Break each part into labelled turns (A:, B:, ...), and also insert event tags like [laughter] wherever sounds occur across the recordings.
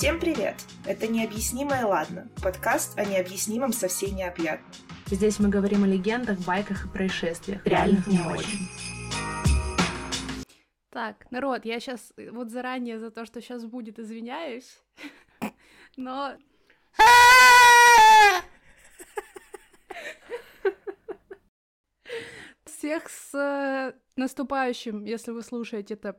A: Всем привет! Это «Необъяснимое ладно» — подкаст о необъяснимом со всей необъятным.
B: Здесь мы говорим о легендах, байках и происшествиях, реальных не очень.
C: Так, народ, я сейчас вот заранее за то, что сейчас будет, извиняюсь, [laughs] но... [laughs] Всех с э, наступающим, если вы слушаете это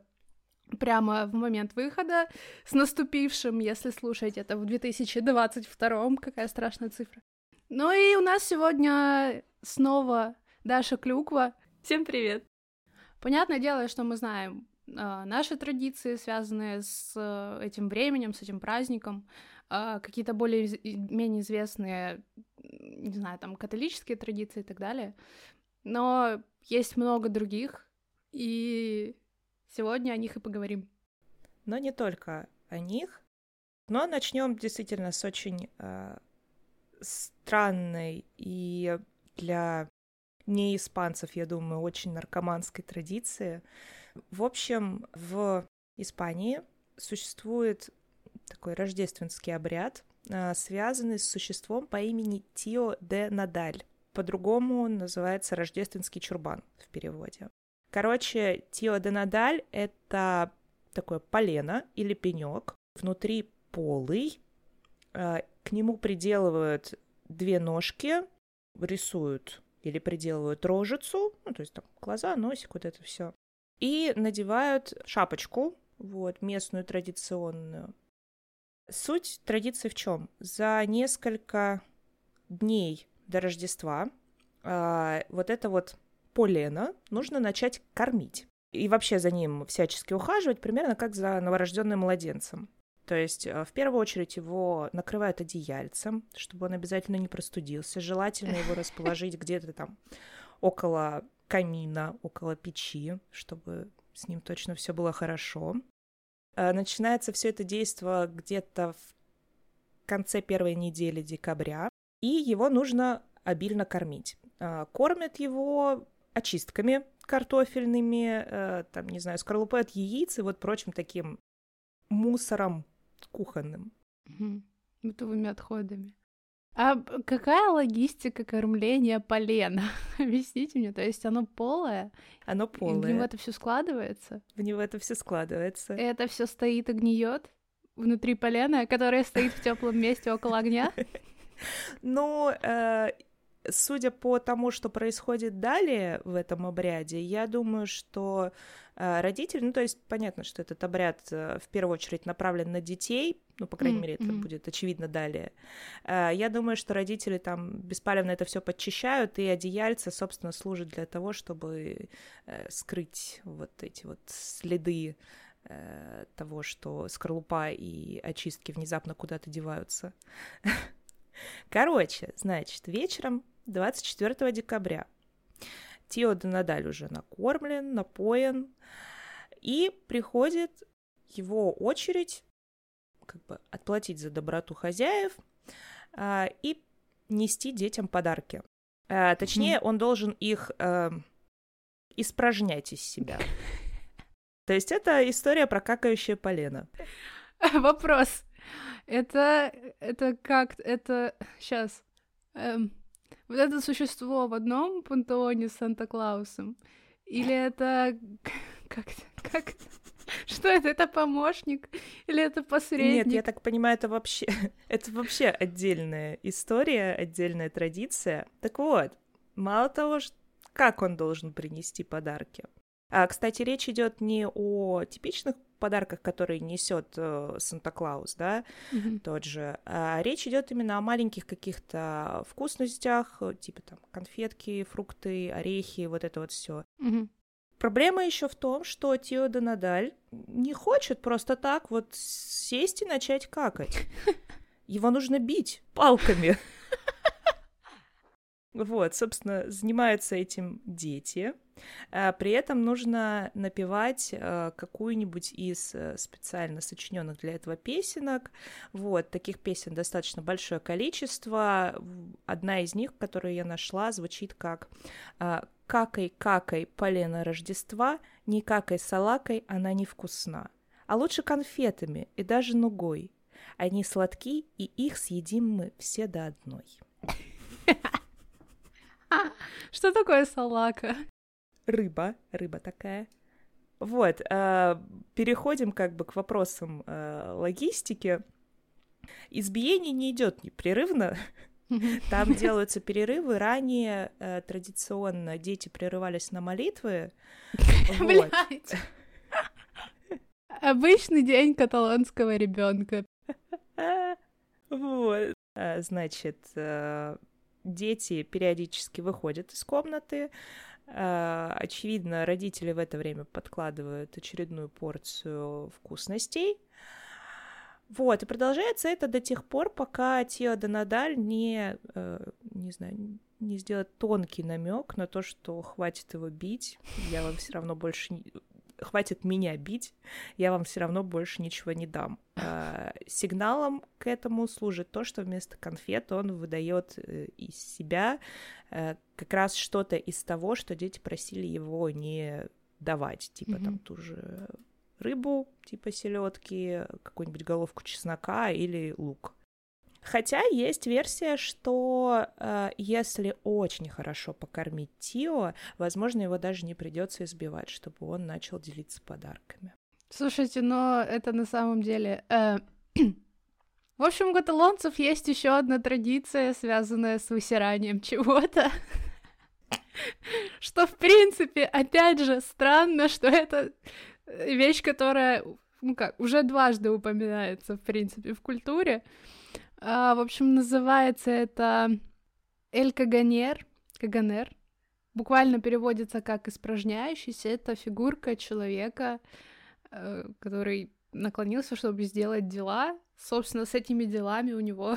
C: прямо в момент выхода, с наступившим, если слушаете это в 2022, какая страшная цифра. Ну и у нас сегодня снова Даша Клюква.
B: Всем привет!
C: Понятное дело, что мы знаем э, наши традиции, связанные с э, этим временем, с этим праздником, э, какие-то более-менее известные, не знаю, там, католические традиции и так далее. Но есть много других, и сегодня о них и поговорим.
A: Но не только о них. Но начнем действительно с очень э, странной и для не испанцев, я думаю, очень наркоманской традиции. В общем, в Испании существует такой рождественский обряд, а, связанный с существом по имени Тио де Надаль. По-другому называется рождественский чурбан в переводе. Короче, Тио де Надаль — это такое полено или пенек, внутри полый, а, к нему приделывают две ножки, рисуют или приделывают рожицу, ну, то есть там глаза, носик, вот это все. И надевают шапочку, вот, местную традиционную. Суть традиции в чем? За несколько дней до Рождества э, вот это вот полено нужно начать кормить. И вообще за ним всячески ухаживать, примерно как за новорожденным младенцем. То есть э, в первую очередь его накрывают одеяльцем, чтобы он обязательно не простудился. Желательно его расположить где-то там около камина, около печи, чтобы с ним точно все было хорошо. Э, начинается все это действо где-то в конце первой недели декабря, и его нужно обильно кормить. Э, кормят его очистками картофельными, там, не знаю, скорлупой от яиц и вот прочим таким мусором кухонным.
C: Угу. Бытовыми отходами. А какая логистика кормления полена? [laughs] Объясните мне, то есть оно полое?
A: Оно полое.
C: И в него это все складывается?
A: В него это все складывается.
C: Это все стоит и гниет внутри полена, которое стоит в теплом месте около огня? [laughs]
A: Ну, э, судя по тому, что происходит далее в этом обряде, я думаю, что э, родители, ну то есть понятно, что этот обряд э, в первую очередь направлен на детей, ну по крайней mm-hmm. мере это будет очевидно далее. Э, я думаю, что родители там беспалевно это все подчищают, и одеяльце, собственно, служит для того, чтобы скрыть вот эти вот следы того, что скорлупа и очистки внезапно куда-то деваются. [laughs] Короче, значит, вечером 24 декабря. Тио Донадаль уже накормлен, напоен, и приходит его очередь как бы отплатить за доброту хозяев а, и нести детям подарки. А, точнее, он должен их а, испражнять из себя. [laughs] То есть это история про какающее полено. [laughs]
C: Вопрос. Это, это как, это, сейчас, эм, вот это существо в одном пантеоне с Санта-Клаусом? Или это... [laughs] Как, как, что это? Это помощник? Или это посредник?
A: Нет, я так понимаю, это вообще, [laughs] это вообще отдельная история, отдельная традиция. Так вот, мало того, как он должен принести подарки. А, кстати, речь идет не о типичных подарках, которые несет э, Санта-Клаус, да, mm-hmm. тот же. А речь идет именно о маленьких каких-то вкусностях, э, типа там конфетки, фрукты, орехи, вот это вот все.
C: Mm-hmm.
A: Проблема еще в том, что Тио Надаль не хочет просто так вот сесть и начать какать. [laughs] Его нужно бить палками. Вот, собственно, занимаются этим дети. А, при этом нужно напевать а, какую-нибудь из э, специально сочиненных для этого песенок. Вот, таких песен достаточно большое количество. Одна из них, которую я нашла, звучит как а, «Какай, какай, полено Рождества, не какай салакой, она невкусна. А лучше конфетами и даже нугой. Они сладки, и их съедим мы все до одной. [laughs] [laughs]
C: Что такое салака?
A: Рыба, рыба такая. Вот, э, переходим как бы к вопросам э, логистики. Избиение не идет непрерывно. [laughs] Там делаются перерывы. Ранее э, традиционно дети прерывались на молитвы. [laughs] Вот.
C: Обычный день каталонского ребенка.
A: Вот. А, значит, дети периодически выходят из комнаты. А, очевидно, родители в это время подкладывают очередную порцию вкусностей. Вот, и продолжается это до тех пор, пока Тео Надаль не, э, не знаю, не сделает тонкий намек на то, что хватит его бить, я вам все равно больше хватит меня бить, я вам все равно больше ничего не дам. А, сигналом к этому служит то, что вместо конфет он выдает э, из себя э, как раз что-то из того, что дети просили его не давать, типа mm-hmm. там ту же рыбу, типа селедки, какую-нибудь головку чеснока или лук. Хотя есть версия, что э, если очень хорошо покормить Тио, возможно, его даже не придется избивать, чтобы он начал делиться подарками.
C: Слушайте, но это на самом деле... Э... [clears throat] В общем, у каталонцев есть еще одна традиция, связанная с высиранием чего-то. [laughs] Что, в принципе, опять же, странно, что это вещь, которая, ну как, уже дважды упоминается, в принципе, в культуре. А, в общем, называется это Эль Каганер, Каганер. Буквально переводится как испражняющийся. Это фигурка человека, э, который наклонился, чтобы сделать дела. Собственно, с этими делами у него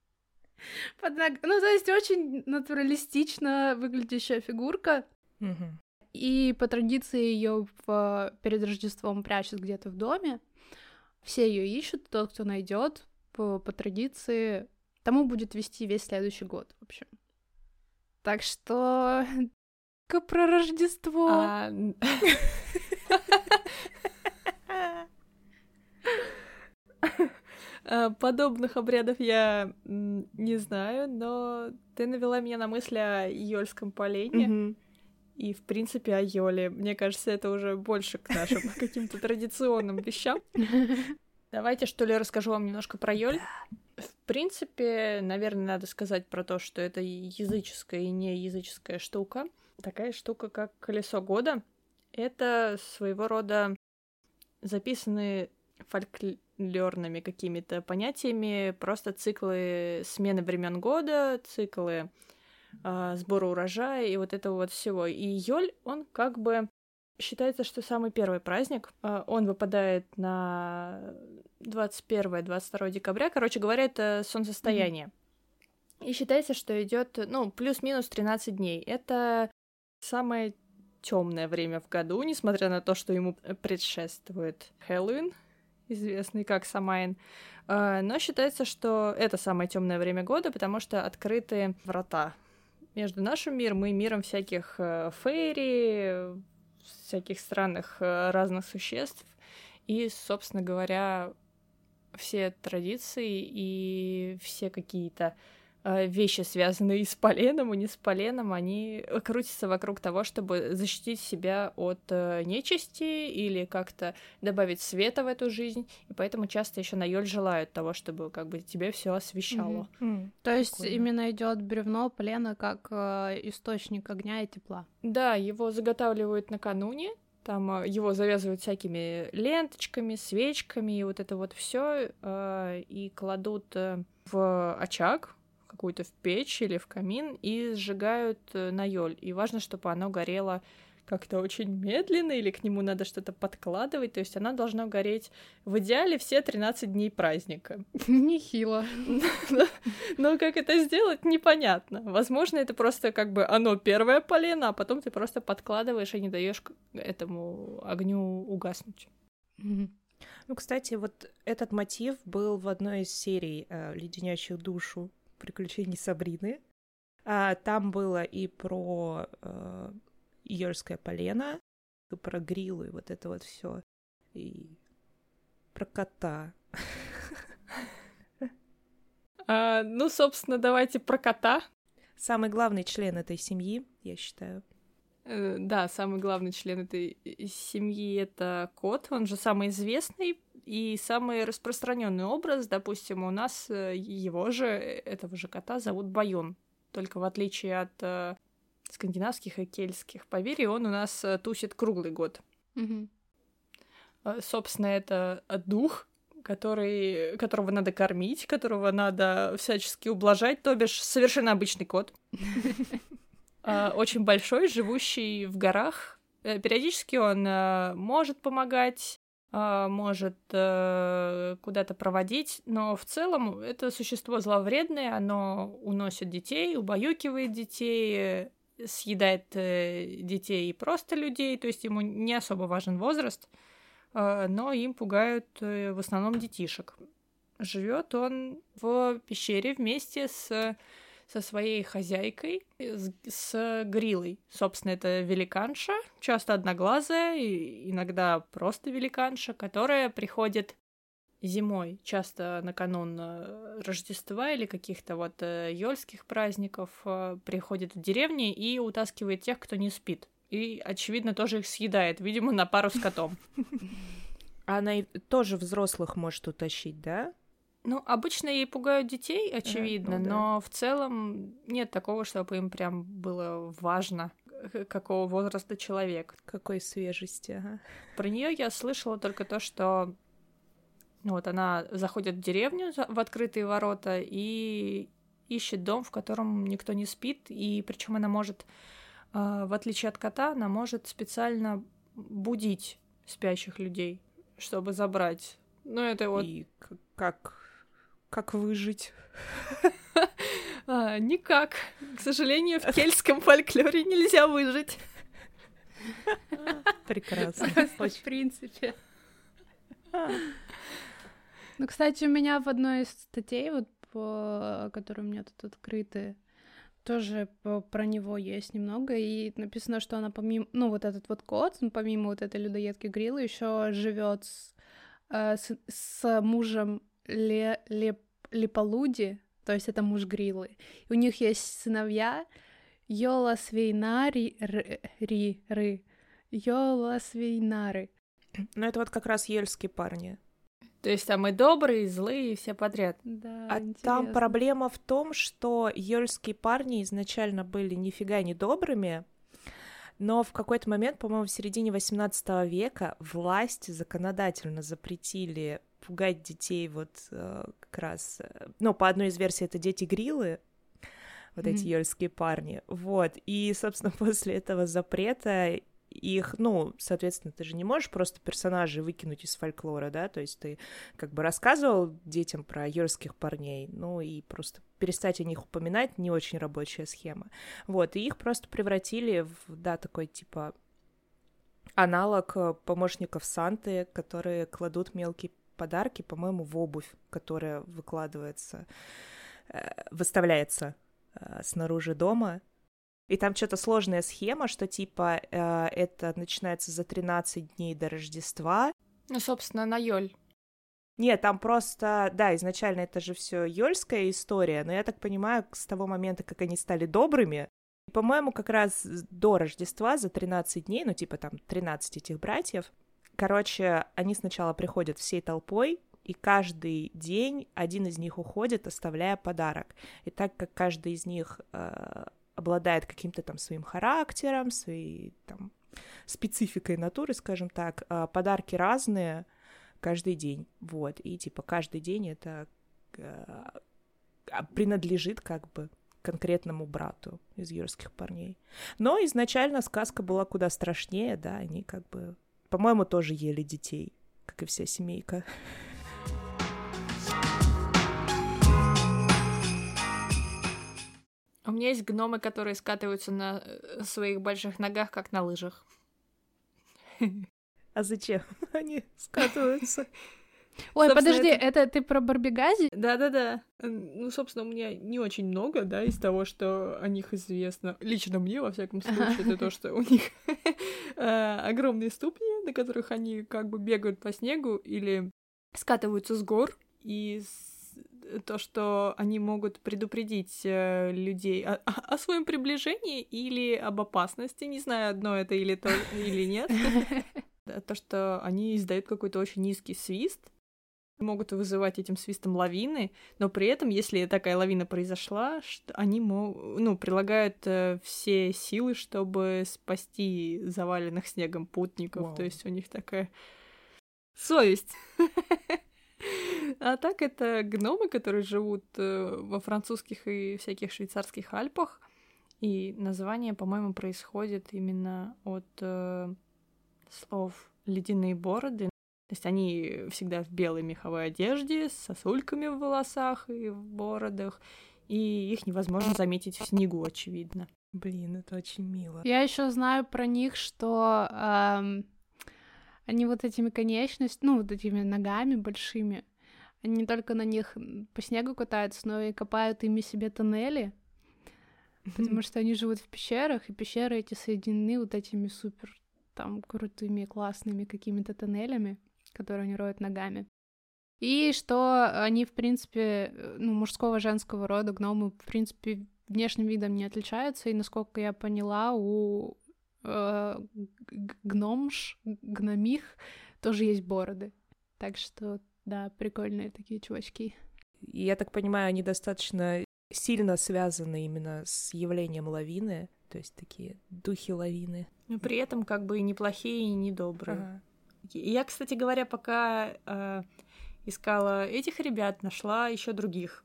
C: [laughs] под ног... Ну, то есть очень натуралистично выглядящая фигурка. И по традиции ее в... перед Рождеством прячут где-то в доме. Все ее ищут, тот, кто найдет, по, по традиции тому будет вести весь следующий год, в общем. Так что [laughs] как про Рождество. А... [laughs]
D: А, подобных обрядов я не знаю, но ты навела меня на мысли о Йольском полене. И, в принципе, о Йоле. Мне кажется, это уже больше к нашим [laughs] каким-то традиционным вещам. Давайте, что ли, расскажу вам немножко про Йоль. В принципе, наверное, надо сказать про то, что это языческая и не языческая штука. Такая штука, как колесо года. Это своего рода записанные фольклорными какими-то понятиями, просто циклы смены времен года, циклы э, сбора урожая и вот этого вот всего. И Йоль, он как бы Считается, что самый первый праздник, а, он выпадает на 21-22 декабря. Короче говоря, это солнцестояние. Mm-hmm. И считается, что идет, ну, плюс-минус 13 дней. Это самое темное время в году, несмотря на то, что ему предшествует Хэллоуин, известный как Самайн. А, но считается, что это самое темное время года, потому что открыты врата между нашим миром и миром всяких э, фейри, всяких странных э, разных существ. И, собственно говоря, все традиции и все какие-то э, вещи, связанные с поленом и не с поленом, они крутятся вокруг того, чтобы защитить себя от э, нечисти или как-то добавить света в эту жизнь. И поэтому часто еще на Йоль желают того, чтобы как бы тебе все освещало.
C: Mm-hmm. Mm. То есть Прикольно. именно идет бревно полено как э, источник огня и тепла.
D: Да, его заготавливают накануне, там э, его завязывают всякими ленточками, свечками и вот это вот все э, и кладут э, в очаг какую-то в печь или в камин и сжигают э, на ёль. И важно, чтобы оно горело как-то очень медленно, или к нему надо что-то подкладывать, то есть она должна гореть в идеале все 13 дней праздника.
C: Нехило. [laughs]
D: Но как это сделать, непонятно. Возможно, это просто как бы оно первое полено, а потом ты просто подкладываешь и не даешь этому огню угаснуть.
A: Ну, кстати, вот этот мотив был в одной из серий э, «Леденящих душу» приключений Сабрины. А, там было и про э, Йорское полено, и про грилы, вот это вот все. И про кота.
D: А, ну, собственно, давайте про кота.
A: Самый главный член этой семьи, я считаю.
D: Э, да, самый главный член этой семьи это кот. Он же самый известный и самый распространенный образ. Допустим, у нас э, его же, этого же кота зовут Байон. Только в отличие от э, скандинавских и кельтских поверий, он у нас э, тусит круглый год. Э, Собственно, это дух, который, которого надо кормить, которого надо всячески ублажать, то бишь совершенно обычный кот. [laughs] А, Очень большой, живущий в горах. Э, Периодически он может помогать, может куда-то проводить, но в целом это существо зловредное, оно уносит детей, убаюкивает детей, съедает э, детей и просто людей, то есть ему не особо важен возраст, э, но им пугают э, в основном детишек. Живет он в пещере вместе с со своей хозяйкой, с, с Грилой. Собственно, это великанша, часто одноглазая, и иногда просто великанша, которая приходит зимой, часто накануне э, Рождества или каких-то вот э, ёльских праздников, э, приходит в деревни и утаскивает тех, кто не спит. И, очевидно, тоже их съедает, видимо, на пару с котом. [laughs]
A: Она и тоже взрослых может утащить, да?
D: Ну, обычно ей пугают детей, очевидно,
A: ну да.
D: но в целом нет такого, чтобы им прям было важно, какого возраста человек.
A: Какой свежести, ага.
D: Про нее я слышала только то, что вот она заходит в деревню в открытые ворота и ищет дом, в котором никто не спит, и причем она может, а, в отличие от кота, она может специально будить спящих людей, чтобы забрать. Ну, это вот
A: И как, как выжить? [laughs]
D: А, никак. К сожалению, в [laughs] кельтском фольклоре нельзя выжить. [laughs]
A: Прекрасно.
C: В принципе. Ну, кстати, у меня в одной из статей, вот по, которые у меня тут открыты, тоже про него есть немного, и написано, что она помимо, ну, вот этот вот кот, он помимо вот этой людоедки Грилы еще живет с, э, с, с мужем Ле, Ле- Леполуди, то есть это муж Грилы. И у них есть сыновья Йола Свейнари, Р- Ри, Ры, Йола Свейнары.
A: Ну, это вот как раз ельские парни.
D: То есть там и добрые, и злые, и все подряд.
C: Да,
A: А там
C: интересно.
A: проблема в том, что ёльские парни изначально были нифига не добрыми, но в какой-то момент, по-моему, в середине 18 века власти законодательно запретили пугать детей вот э, как раз... э, Ну, по одной из версий, это дети-грилы, вот эти
C: Мгм.
A: ёльские парни. Вот. И, собственно, [laughs] после этого запрета их, ну, соответственно, ты же не можешь просто персонажей выкинуть из фольклора, да, то есть ты как бы рассказывал детям про юрских парней, ну и просто перестать о них упоминать не очень рабочая схема. Вот, и их просто превратили в, да, такой типа аналог э, помощников Санты, которые кладут мелкие подарки, по-моему, в обувь, которая выкладывается, э, выставляется э, снаружи дома. И там что-то сложная схема, что типа э, это начинается за 13 дней до Рождества,
D: Ну, собственно, на Йоль.
A: нет, там просто, да, изначально это же все ёльская история, но я так понимаю, с того момента, как они стали добрыми, по-моему, как раз до Рождества, за 13 дней, ну, типа там 13 этих братьев, короче, они сначала приходят всей толпой, и каждый день один из них уходит, оставляя подарок. И так как каждый из них э, обладает каким-то там своим характером, своей там спецификой натуры, скажем так, э, подарки разные, каждый день, вот, и типа каждый день это а, принадлежит как бы конкретному брату из юрских парней. Но изначально сказка была куда страшнее, да, они как бы, по-моему, тоже ели детей, как и вся семейка.
D: У меня есть гномы, которые скатываются на э, своих больших ногах, как на лыжах.
A: А зачем [laughs] они скатываются?
C: Ой,
D: Собственно,
C: подожди,
D: это-
C: это... ты про Барбигази?
D: Да-да-да. Ну, собственно, у меня не очень много, да, из того, что о них известно. Лично мне, во всяком случае, это то, [laughs] что у них [laughs] э, огромные ступни, на которых они как бы бегают по снегу или скатываются с гор. И с- то, что они могут предупредить э, людей о, о своем приближении или об опасности. Не знаю, одно это или то, или нет. [laughs] То, что они издают какой-то очень низкий свист, могут вызывать этим свистом лавины, но при этом, если такая лавина произошла, они ну, прилагают э, все силы, чтобы спасти заваленных снегом путников. Wow. То есть у них такая совесть. [laughs] [laughs] А так это гномы, которые живут э, во французских и всяких швейцарских Альпах. И название, по-моему, происходит именно от э, слов ледяные бороды. То есть они всегда в белой меховой одежде, с сосульками в волосах и в бородах, и их невозможно заметить в снегу, очевидно.
A: Блин, это очень мило.
C: Я еще знаю про них, что эм, они вот этими конечностями, ну, вот этими ногами большими, они не только на них по снегу катаются, но и копают ими себе тоннели, потому что они живут в пещерах, и пещеры эти соединены вот этими супер там крутыми, классными какими-то тоннелями, которые они роют ногами. И что они, в принципе, ну, мужского, женского рода гномы, в принципе, внешним видом не отличаются, и, насколько я поняла, у э, гномш, гномих тоже есть бороды. Так что, да, прикольные такие чувачки.
A: Я так понимаю, они достаточно сильно связаны именно с явлением лавины, то есть такие духи лавины.
D: Но при этом как бы и неплохие, и недобрые. Ага. Я, кстати говоря, пока э, искала этих ребят, нашла еще других,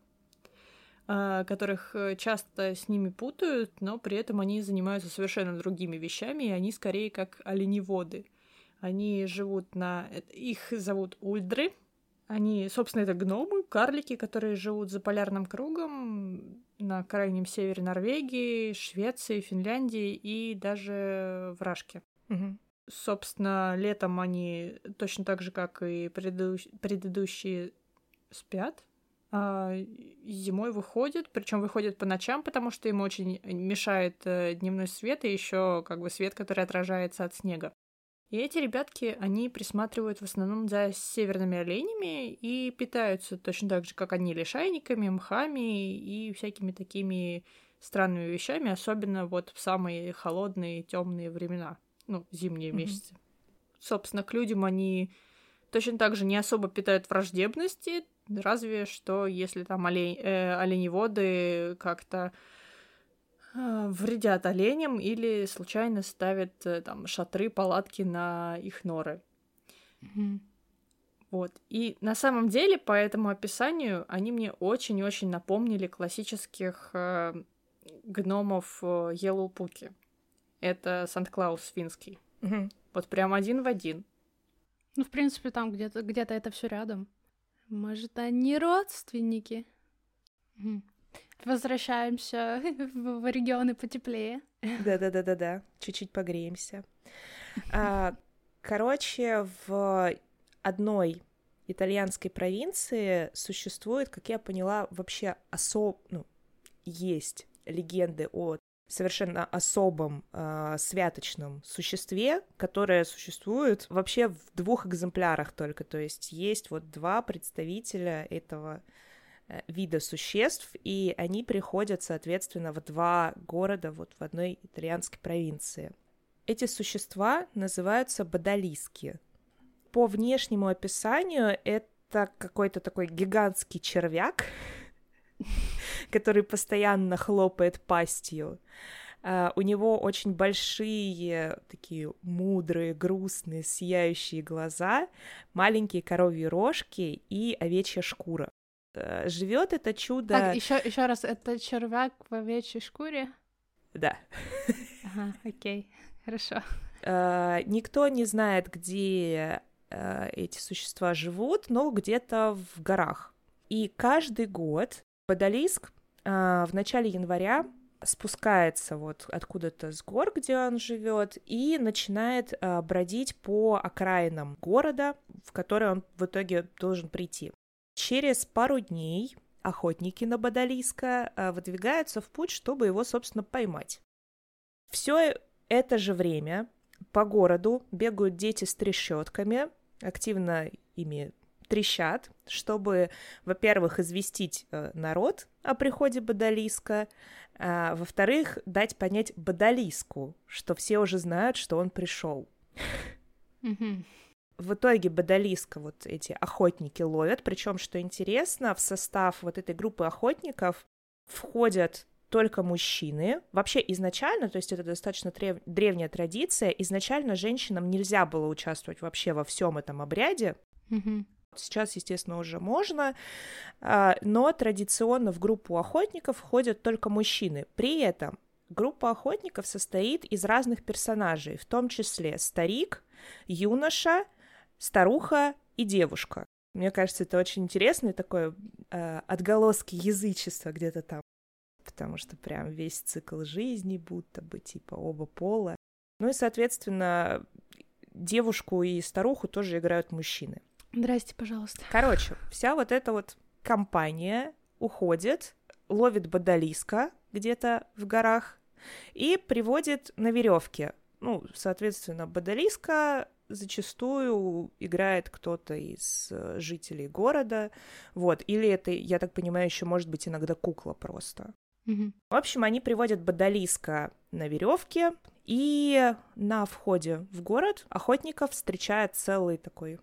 D: э, которых э, часто с ними путают, но при этом они занимаются совершенно другими вещами, и они скорее как оленеводы. Они живут на... Э, их зовут ульдры. Они, собственно, это гномы, карлики, которые живут за полярным кругом на крайнем севере Норвегии, Швеции, Финляндии и даже в Рашке. Угу. Собственно, летом они точно так же, как и преду... предыдущие, спят, а зимой выходят, причем выходят по ночам, потому что им очень мешает э, дневной свет и еще как бы свет, который отражается от снега. И эти ребятки, они присматривают в основном за северными оленями и питаются точно так же, как они, лишайниками, мхами и всякими такими странными вещами, особенно вот в самые холодные, темные времена, ну, зимние mm-hmm. месяцы. Собственно, к людям они точно так же не особо питают враждебности, разве что если там олень, э, оленеводы как-то вредят оленям или случайно ставят э, там шатры, палатки на их норы. Mm-hmm. Вот. И на самом деле, по этому описанию, они мне очень-очень напомнили классических э, гномов э, Елупуки. Это Санта-Клаус финский. Mm-hmm. Вот прям один в один.
C: Ну, в принципе, там где-то где это все рядом. Может, они родственники? Угу. Возвращаемся [laughs] в регионы потеплее.
A: Да-да-да-да-да. Чуть-чуть погреемся. А, короче, в одной итальянской провинции существует, как я поняла, вообще особ... ну, есть легенды о совершенно особом э, святочном существе, которое существует вообще в двух экземплярах только. То есть есть вот два представителя этого вида существ, и они приходят, соответственно, в два города, вот в одной итальянской провинции. Эти существа называются бодолиски. По внешнему описанию это какой-то такой гигантский червяк, [laughs] который постоянно хлопает пастью. Uh, у него очень большие, такие мудрые, грустные, сияющие глаза, маленькие коровьи рожки и овечья шкура. Э, живет это чудо.
C: Так, еще, еще раз, это червяк в овечьей шкуре?
A: Да.
C: Ага, окей, хорошо.
A: Uh, никто не знает, где uh, эти существа живут, но где-то в горах. И каждый год Подолиск uh, в начале января спускается вот откуда-то с гор, где он живет, и начинает бродить по окраинам города, в который он в итоге должен прийти. Через пару дней охотники на Бадалиска э, выдвигаются в путь, чтобы его, собственно, поймать. Все это же время по городу бегают дети с трещотками, активно ими трещат, чтобы, во-первых, известить э, народ о приходе Бадалиска, а, во-вторых, дать понять Бадалиску, что все уже знают, что он пришел. В итоге Бадалиска вот эти охотники ловят, причем, что интересно, в состав вот этой группы охотников входят только мужчины. Вообще изначально, то есть это достаточно древняя традиция, изначально женщинам нельзя было участвовать вообще во всем этом обряде.
C: Mm-hmm.
A: Сейчас, естественно, уже можно, а, но традиционно в группу охотников входят только мужчины. При этом группа охотников состоит из разных персонажей, в том числе старик, юноша, старуха и девушка. Мне кажется, это очень интересный такой э, отголоски язычества где-то там, потому что прям весь цикл жизни будто бы типа оба пола. Ну и, соответственно, девушку и старуху тоже играют мужчины.
C: Здрасте, пожалуйста.
A: Короче, вся вот эта вот компания уходит, ловит бодолиска где-то в горах и приводит на веревке. Ну, соответственно, бодолиска зачастую играет кто-то из э, жителей города, вот, или это, я так понимаю, еще может быть иногда кукла просто.
C: Mm-hmm.
A: В общем, они приводят бодолиска на веревке, и на входе в город охотников встречает целый такой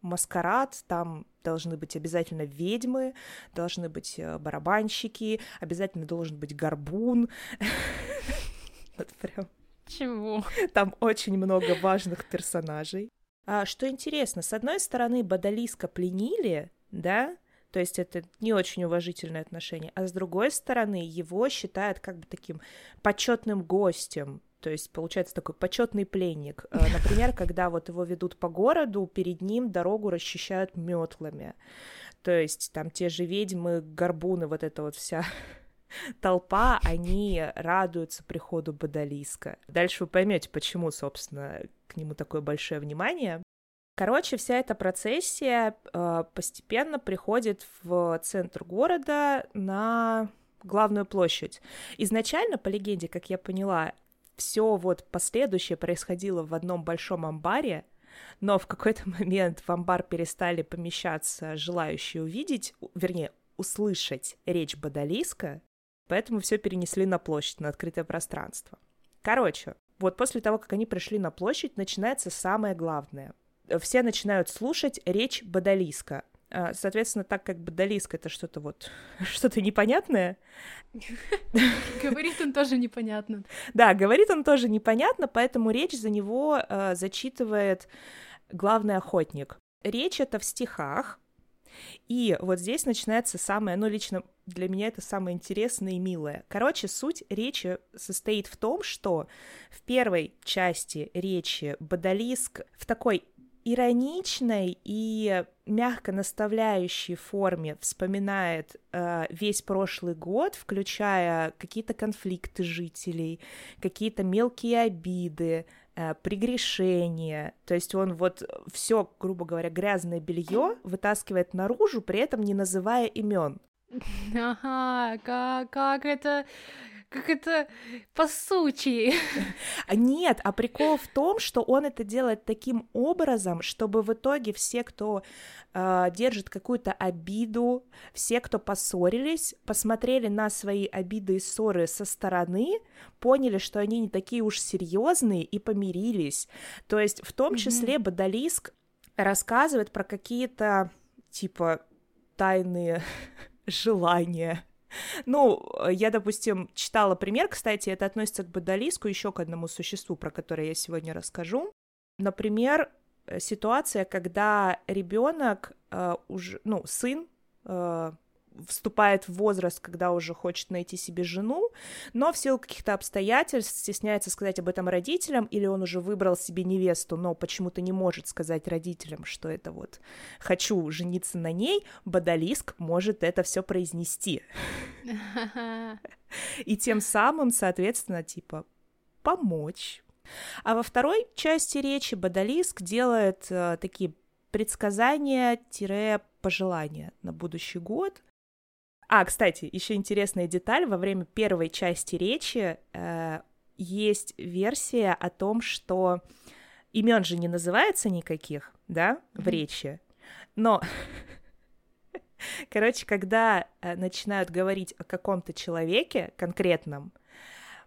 A: маскарад, там должны быть обязательно ведьмы, должны быть э, барабанщики, обязательно должен быть горбун. [laughs] Вот прям.
C: Чего?
A: Там очень много важных персонажей. А что интересно, с одной стороны, Бадалиска пленили, да, то есть это не очень уважительное отношение, а с другой стороны, его считают как бы таким почетным гостем, то есть получается такой почетный пленник. Э, например, [laughs] когда вот его ведут по городу, перед ним дорогу расчищают метлами. То есть там те же ведьмы, горбуны, вот эта вот вся толпа, они радуются приходу Бадалиска. Дальше вы поймете, почему, собственно, к нему такое большое внимание. Короче, вся эта процессия э, постепенно приходит в центр города на главную площадь. Изначально, по легенде, как я поняла, все вот последующее происходило в одном большом амбаре, но в какой-то момент в амбар перестали помещаться желающие увидеть, вернее, услышать речь Бадалиска, поэтому все перенесли на площадь, на открытое пространство. Короче, вот после того, как они пришли на площадь, начинается самое главное. Все начинают слушать речь Бадалиска. А, соответственно, так как Бадалиск — это что-то вот, [laughs] что-то непонятное. [laughs]
C: Говорит он тоже непонятно.
A: Да, говорит он тоже непонятно, поэтому речь за него э, зачитывает главный охотник. Речь это в стихах, и вот здесь начинается самое, ну, лично для меня это самое интересное и милое. Короче, суть речи состоит в том, что в первой части речи Бадалиск в такой ироничной и мягко наставляющей форме вспоминает э, весь прошлый год, включая какие-то конфликты жителей, какие-то мелкие обиды, прегрешения. То есть он вот все, грубо говоря, грязное белье вытаскивает наружу, при этом не называя имен. [laughs]
C: Ага, как, как это как это по сути. [laughs]
A: А нет, а прикол в том, что он это делает таким образом, чтобы в итоге все, кто э, держит какую-то обиду, все, кто поссорились, посмотрели на свои обиды и ссоры со стороны, поняли, что они не такие уж серьезные и помирились. То есть в том числе mm-hmm. Бадалиск рассказывает про какие-то типа тайные [laughs] желания [laughs] ну, я, допустим, читала пример, кстати, это относится к Бадалиску, еще к одному существу, про которое я сегодня расскажу. Например, э, ситуация, когда ребенок э, уже, ну, сын э, вступает в возраст, когда уже хочет найти себе жену, но в силу каких-то обстоятельств стесняется сказать об этом родителям, или он уже выбрал себе невесту, но почему-то не может сказать родителям, что это вот хочу жениться на ней, Бадалиск может это все произнести. И тем самым, соответственно, типа, помочь. А во второй части речи Бадалиск делает э, такие предсказания-пожелания на будущий год, а, кстати, еще интересная деталь, во время первой части речи э, есть версия о том, что имен же не называется никаких, да, в речи. Но, [laughs] короче, когда э, начинают говорить о каком-то человеке конкретном,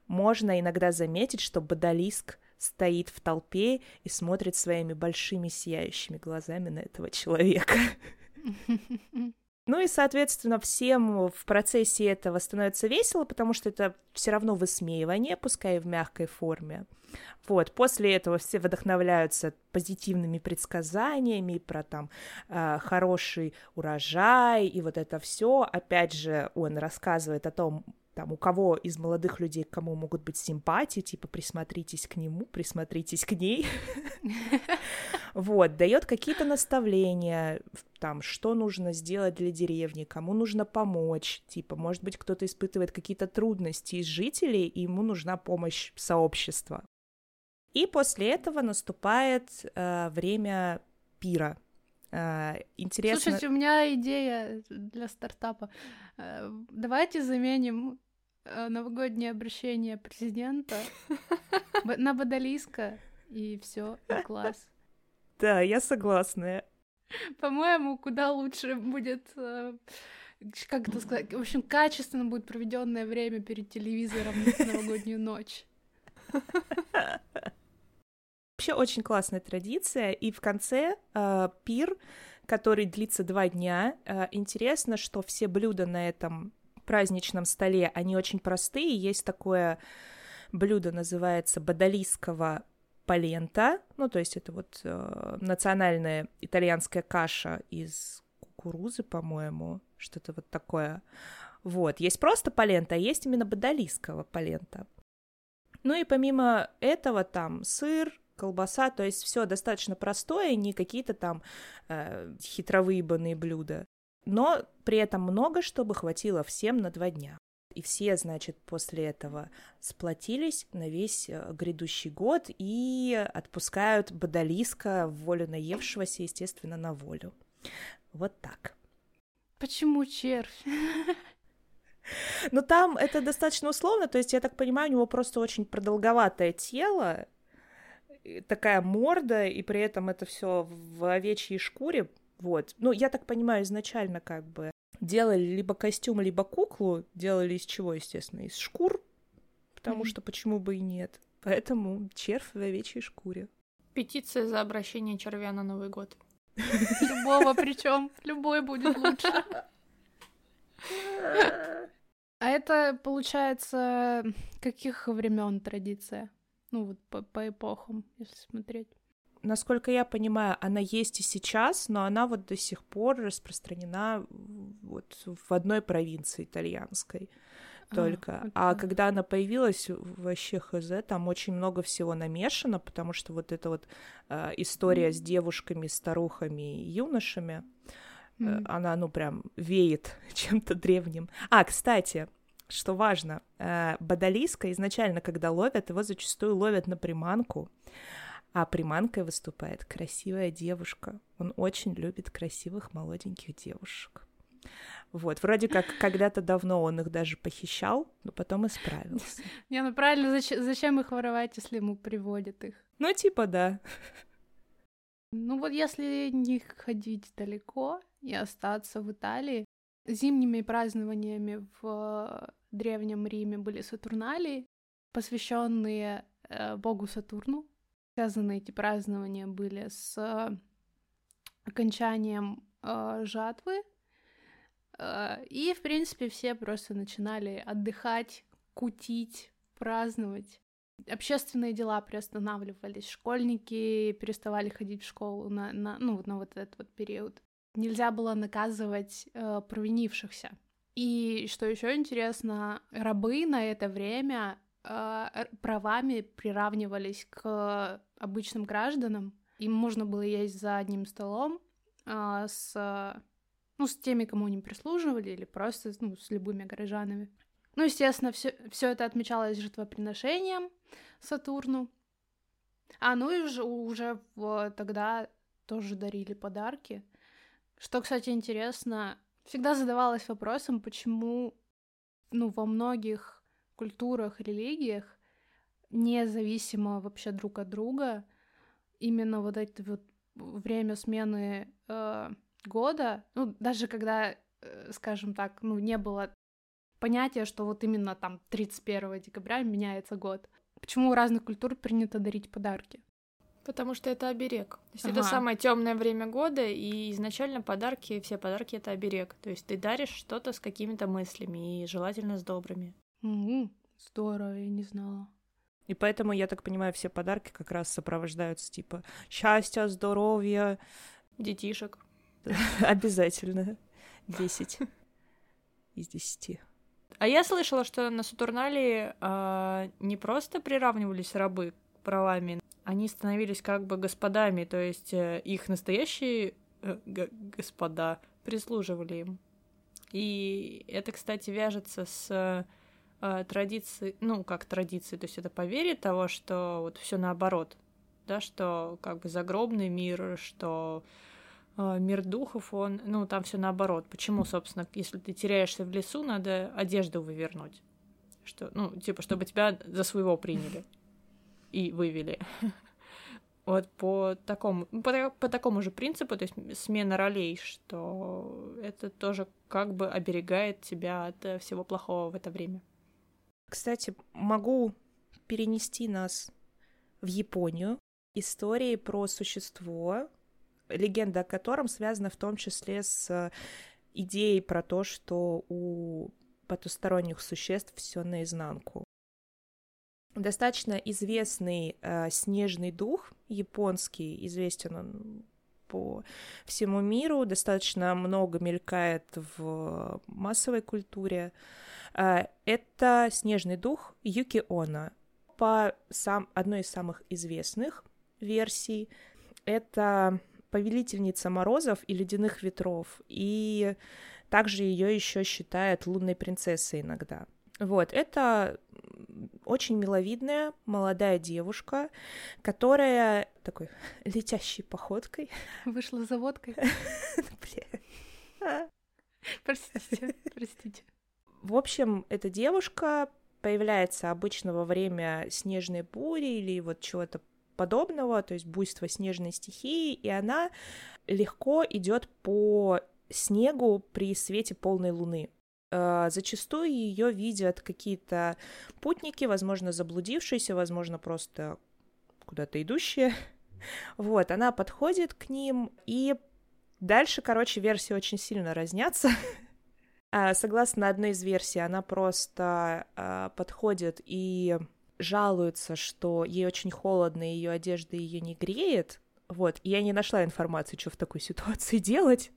A: можно иногда заметить, что Бадалиск стоит в толпе и смотрит своими большими сияющими глазами на этого человека. [laughs] Ну и, соответственно, всем в процессе этого становится весело, потому что это все равно высмеивание, пускай и в мягкой форме. Вот, после этого все вдохновляются позитивными предсказаниями про там э, хороший урожай и вот это все. Опять же, он рассказывает о том, там, у кого из молодых людей, к кому могут быть симпатии, типа, присмотритесь к нему, присмотритесь к ней. [laughs] Вот, дает какие-то наставления, там, что нужно сделать для деревни, кому нужно помочь, типа, может быть, кто-то испытывает какие-то трудности из жителей, и ему нужна помощь сообщества. И после этого наступает э, время пира. Э, интересно...
C: Слушайте, у меня идея для стартапа. Э, давайте заменим новогоднее обращение президента [laughs] на Бадалийска, и все, класс.
A: Да, я согласна.
C: По-моему, куда лучше будет, э, как это сказать, в общем, качественно будет проведенное время перед телевизором в новогоднюю ночь.
A: Вообще очень классная традиция, и в конце э, пир, который длится два дня. Э, интересно, что все блюда на этом праздничном столе, они очень простые. Есть такое блюдо, называется бадалийского полента, ну, то есть это вот э, национальная итальянская каша из кукурузы, по-моему, что-то вот такое. Вот, есть просто полента, а есть именно бадалийского полента. Ну и помимо этого там сыр, колбаса, то есть все достаточно простое, не какие-то там э, хитровыебанные блюда но при этом много, чтобы хватило всем на два дня. И все, значит, после этого сплотились на весь э, грядущий год и отпускают Бадалиска, волю наевшегося, естественно, на волю. Вот так.
C: Почему червь? [laughs]
A: Ну, там это достаточно условно, то есть, я так понимаю, у него просто очень продолговатое тело, такая морда, и при этом это все в овечьей шкуре, вот. Ну, я так понимаю, изначально как бы делали либо костюм, либо куклу. Делали из чего, естественно? Из шкур. Потому mm-hmm. что почему бы и нет. Поэтому червь в овечьей шкуре.
D: Петиция за обращение червя на Новый год. [laughs]
C: Любого причем. Любой будет лучше. А это, получается, каких времен традиция? Ну, вот по, по эпохам, если смотреть
A: насколько я понимаю, она есть и сейчас, но она вот до сих пор распространена вот в одной провинции итальянской только. А, а когда она появилась, вообще хз, там очень много всего намешано, потому что вот эта вот э, история mm. с девушками, старухами и юношами, mm. э, она, ну, прям веет [laughs] чем-то древним. А, кстати, что важно, э, Бадалиска изначально, когда ловят, его зачастую ловят на приманку, а приманкой выступает красивая девушка. Он очень любит красивых молоденьких девушек. Вот, вроде как когда-то давно он их даже похищал, но потом исправился. [laughs]
C: Не, ну правильно, зачем, зачем их воровать, если ему приводят их?
A: Ну, типа, да.
C: Ну вот если не ходить далеко и остаться в Италии, зимними празднованиями в Древнем Риме были Сатурналии, посвященные э, богу Сатурну, связаны эти празднования были с э, окончанием э, жатвы. Э, и, в принципе, все просто начинали отдыхать, кутить, праздновать. Общественные дела приостанавливались, школьники переставали ходить в школу на, на, ну, на вот этот вот период. Нельзя было наказывать э, провинившихся. И что еще интересно, рабы на это время правами приравнивались к обычным гражданам. Им можно было есть за одним столом э, с, ну, с теми, кому они прислуживали, или просто ну, с любыми горожанами. Ну, естественно, все, все это отмечалось жертвоприношением Сатурну. А, ну и уже, уже в, тогда тоже дарили подарки. Что, кстати, интересно, всегда задавалась вопросом, почему ну, во многих культурах, религиях, независимо вообще друг от друга, именно вот это вот время смены э, года, ну, даже когда, э, скажем так, ну, не было понятия, что вот именно там 31 декабря меняется год. Почему у разных культур принято дарить подарки?
D: Потому что это оберег. То есть ага. это самое темное время года, и изначально подарки, все подарки это оберег. То есть ты даришь что-то с какими-то мыслями, и желательно с добрыми.
C: Mm-hmm. Здорово, я не знала.
A: И поэтому, я так понимаю, все подарки как раз сопровождаются типа счастья, здоровья.
D: Детишек. [laughs]
A: Обязательно. Десять из десяти.
D: А я слышала, что на Сатурнале э, не просто приравнивались рабы правами, они становились как бы господами, то есть э, их настоящие э, господа прислуживали им. И это, кстати, вяжется с э, традицией, ну, как традиции, то есть это поверье того, что вот все наоборот, да, что как бы загробный мир, что э, мир духов, он, ну, там все наоборот. Почему, собственно, если ты теряешься в лесу, надо одежду вывернуть? Что, ну, типа, чтобы тебя за своего приняли и вывели. [laughs] Вот по такому, по, по такому же принципу, то есть смена ролей, что это тоже как бы оберегает тебя от э, всего плохого в это время.
A: Кстати, могу перенести нас в Японию. Истории про существо, легенда о котором связана в том числе с идеей про то, что у потусторонних существ все наизнанку. Достаточно известный э, снежный дух японский, известен он по всему миру, достаточно много мелькает в массовой культуре. Э, это снежный дух Юки Она. По сам, одной из самых известных версий это повелительница морозов и ледяных ветров, и также ее еще считают лунной принцессой иногда. Вот, это очень миловидная молодая девушка, которая такой [laughs] летящей походкой
C: вышла за водкой. [laughs] Простите, простите.
A: В общем, эта девушка появляется обычно во время снежной бури или вот чего-то подобного, то есть буйства снежной стихии, и она легко идет по снегу при свете полной луны. Э, зачастую ее видят какие-то путники, возможно, заблудившиеся, возможно, просто куда-то идущие. [laughs] Вот, она подходит к ним, и дальше, короче, версии очень сильно разнятся. [laughs] А, согласно одной из версий, она просто а, подходит и жалуется, что ей очень холодно, ее одежда ее не греет. Вот, и я не нашла информации, что в такой ситуации [laughs] делать.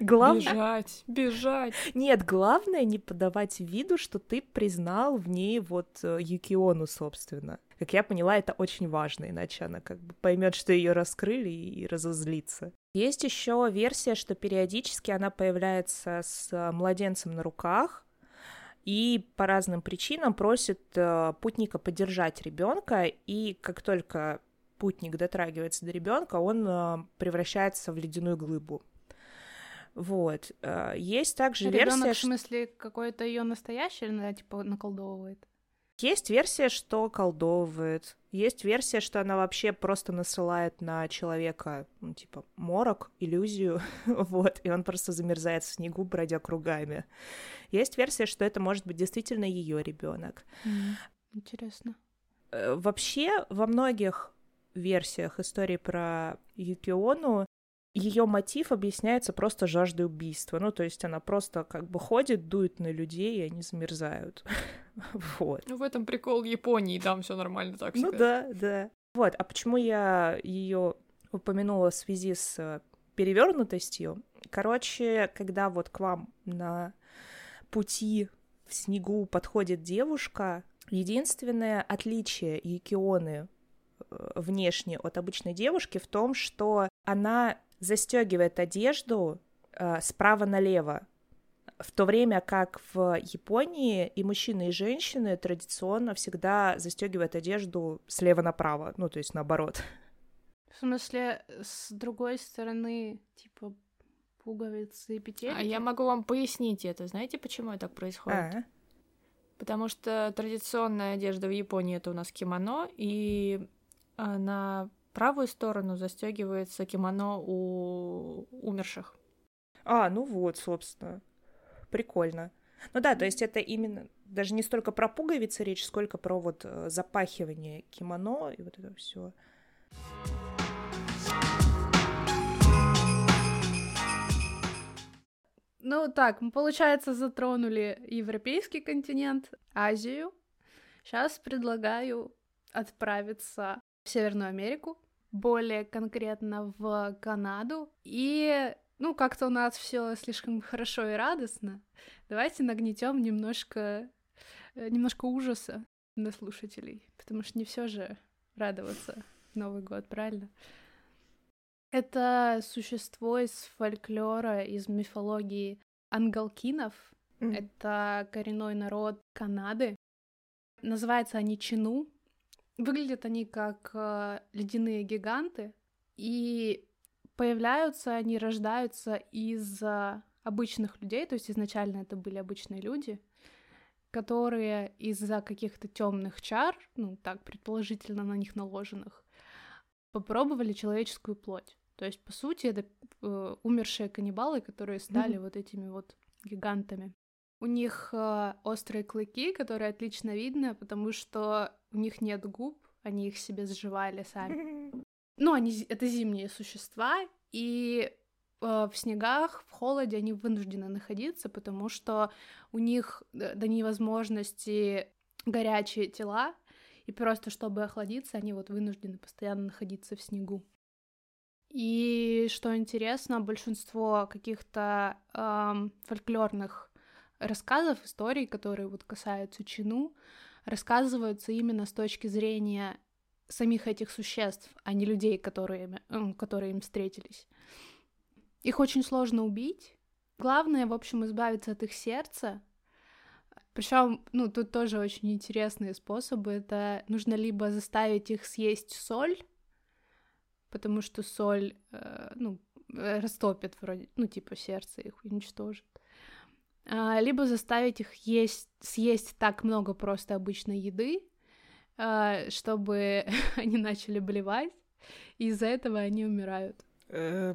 D: Главное... Бежать, бежать.
A: Нет, главное не подавать виду, что ты признал в ней вот э, Юкиону, собственно. Как я поняла, это очень важно, иначе она как бы поймет, что ее раскрыли и разозлится. Есть еще версия, что периодически она появляется с младенцем на руках, и по разным причинам просит э, путника поддержать ребенка, и как только путник дотрагивается до ребенка, он э, превращается в ледяную глыбу. Вот. Э, есть также
C: Ребенок,
A: версия...
C: в смысле, какой-то ее настоящий, или она, типа, наколдовывает?
A: Есть версия, что колдовывает. Есть версия, что она вообще просто насылает на человека, ну, типа, морок, иллюзию, [laughs] вот, и он просто замерзает в снегу, бродя кругами. Есть версия, что это может быть действительно ее ребенок.
C: Mm, интересно.
A: Э, вообще, во многих версиях истории про Юкиону ее мотив объясняется просто жаждой убийства. Ну, то есть она просто как бы ходит, дует на людей, и они замерзают. [laughs] [laughs] вот.
D: Ну, в этом прикол Японии, там все нормально так
A: Ну да, да. Вот, а почему я ее упомянула в связи с перевернутостью? Короче, когда вот к вам на пути в снегу подходит девушка, единственное отличие Юкионы э, внешне от обычной девушки в том, что она застегивает одежду э, справа налево, в то время как в Японии и мужчины, и женщины традиционно всегда застегивают одежду слева направо, ну то есть наоборот.
C: В смысле, с другой стороны, типа пуговицы и петельки?
D: А я могу вам пояснить это. Знаете, почему это так происходит? А-а. Потому что традиционная одежда в Японии это у нас кимоно, и на правую сторону застегивается кимоно у умерших.
A: А, ну вот, собственно. Прикольно. Ну да, то есть это именно даже не столько про пуговицы речь, сколько про вот э, запахивание кимоно и вот это все.
C: Ну так, мы, получается, затронули европейский континент, Азию. Сейчас предлагаю отправиться в Северную Америку, более конкретно в Канаду. И, ну, как-то у нас все слишком хорошо и радостно. Давайте нагнетем немножко, э, немножко ужаса на слушателей, потому что не все же радоваться Новый год, правильно? Это существо из фольклора, из мифологии ангалкинов. Mm. Это коренной народ Канады. Называются они чину. Выглядят они как э, ледяные гиганты. И появляются они, рождаются из э, обычных людей, то есть изначально это были обычные люди, которые из-за каких-то темных чар, ну так предположительно на них наложенных, попробовали человеческую плоть. То есть, по сути, это э, умершие каннибалы, которые стали mm-hmm. вот этими вот гигантами. У них э, острые клыки, которые отлично видно, потому что у них нет губ, они их себе сживали сами. [laughs] Ну, они это зимние существа, и э, в снегах, в холоде они вынуждены находиться, потому что у них до невозможности горячие тела, и просто чтобы охладиться, они вот вынуждены постоянно находиться в снегу. И что интересно, большинство каких-то эм, фольклорных рассказов, историй, которые вот касаются чину, рассказываются именно с точки зрения самих этих существ, а не людей, которые, которые им встретились. Их очень сложно убить. Главное, в общем, избавиться от их сердца. Причем, ну, тут тоже очень интересные способы. Это нужно либо заставить их съесть соль, потому что соль, э, ну, э, растопит вроде, ну, типа сердце их уничтожит. А, либо заставить их есть, съесть так много просто обычной еды, чтобы [laughs] они начали блевать, и из-за этого они умирают. Э,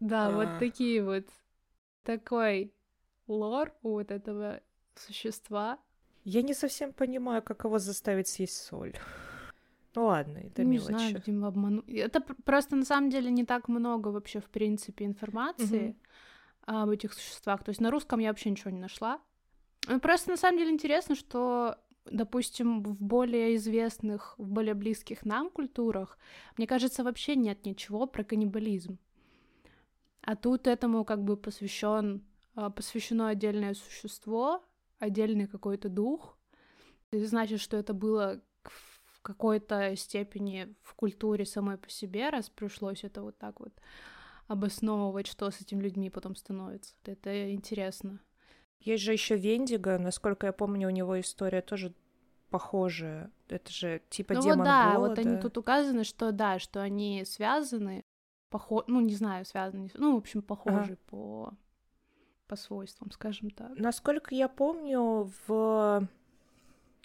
C: да, вот такие вот, такой лор у вот этого существа.
A: Я не совсем понимаю, как его заставить съесть соль. Ну ладно, это не мелочи. знаю,
C: видимо, обману. Это просто на самом деле не так много вообще, в принципе, информации угу. об этих существах. То есть на русском я вообще ничего не нашла. Ну, просто на самом деле интересно, что, допустим, в более известных, в более близких нам культурах, мне кажется, вообще нет ничего про каннибализм. А тут этому как бы посвящен, а, посвящено отдельное существо, отдельный какой-то дух. Это значит, что это было в какой-то степени в культуре самой по себе, раз пришлось это вот так вот обосновывать, что с этими людьми потом становится. Это интересно.
A: Есть же еще Вендиго, насколько я помню, у него история тоже похожая. Это же типа ну демон вот
C: да,
A: голода.
C: вот они тут указаны, что да, что они связаны, похо... ну не знаю, связаны, ну в общем похожи ага. по по свойствам, скажем так.
A: Насколько я помню, в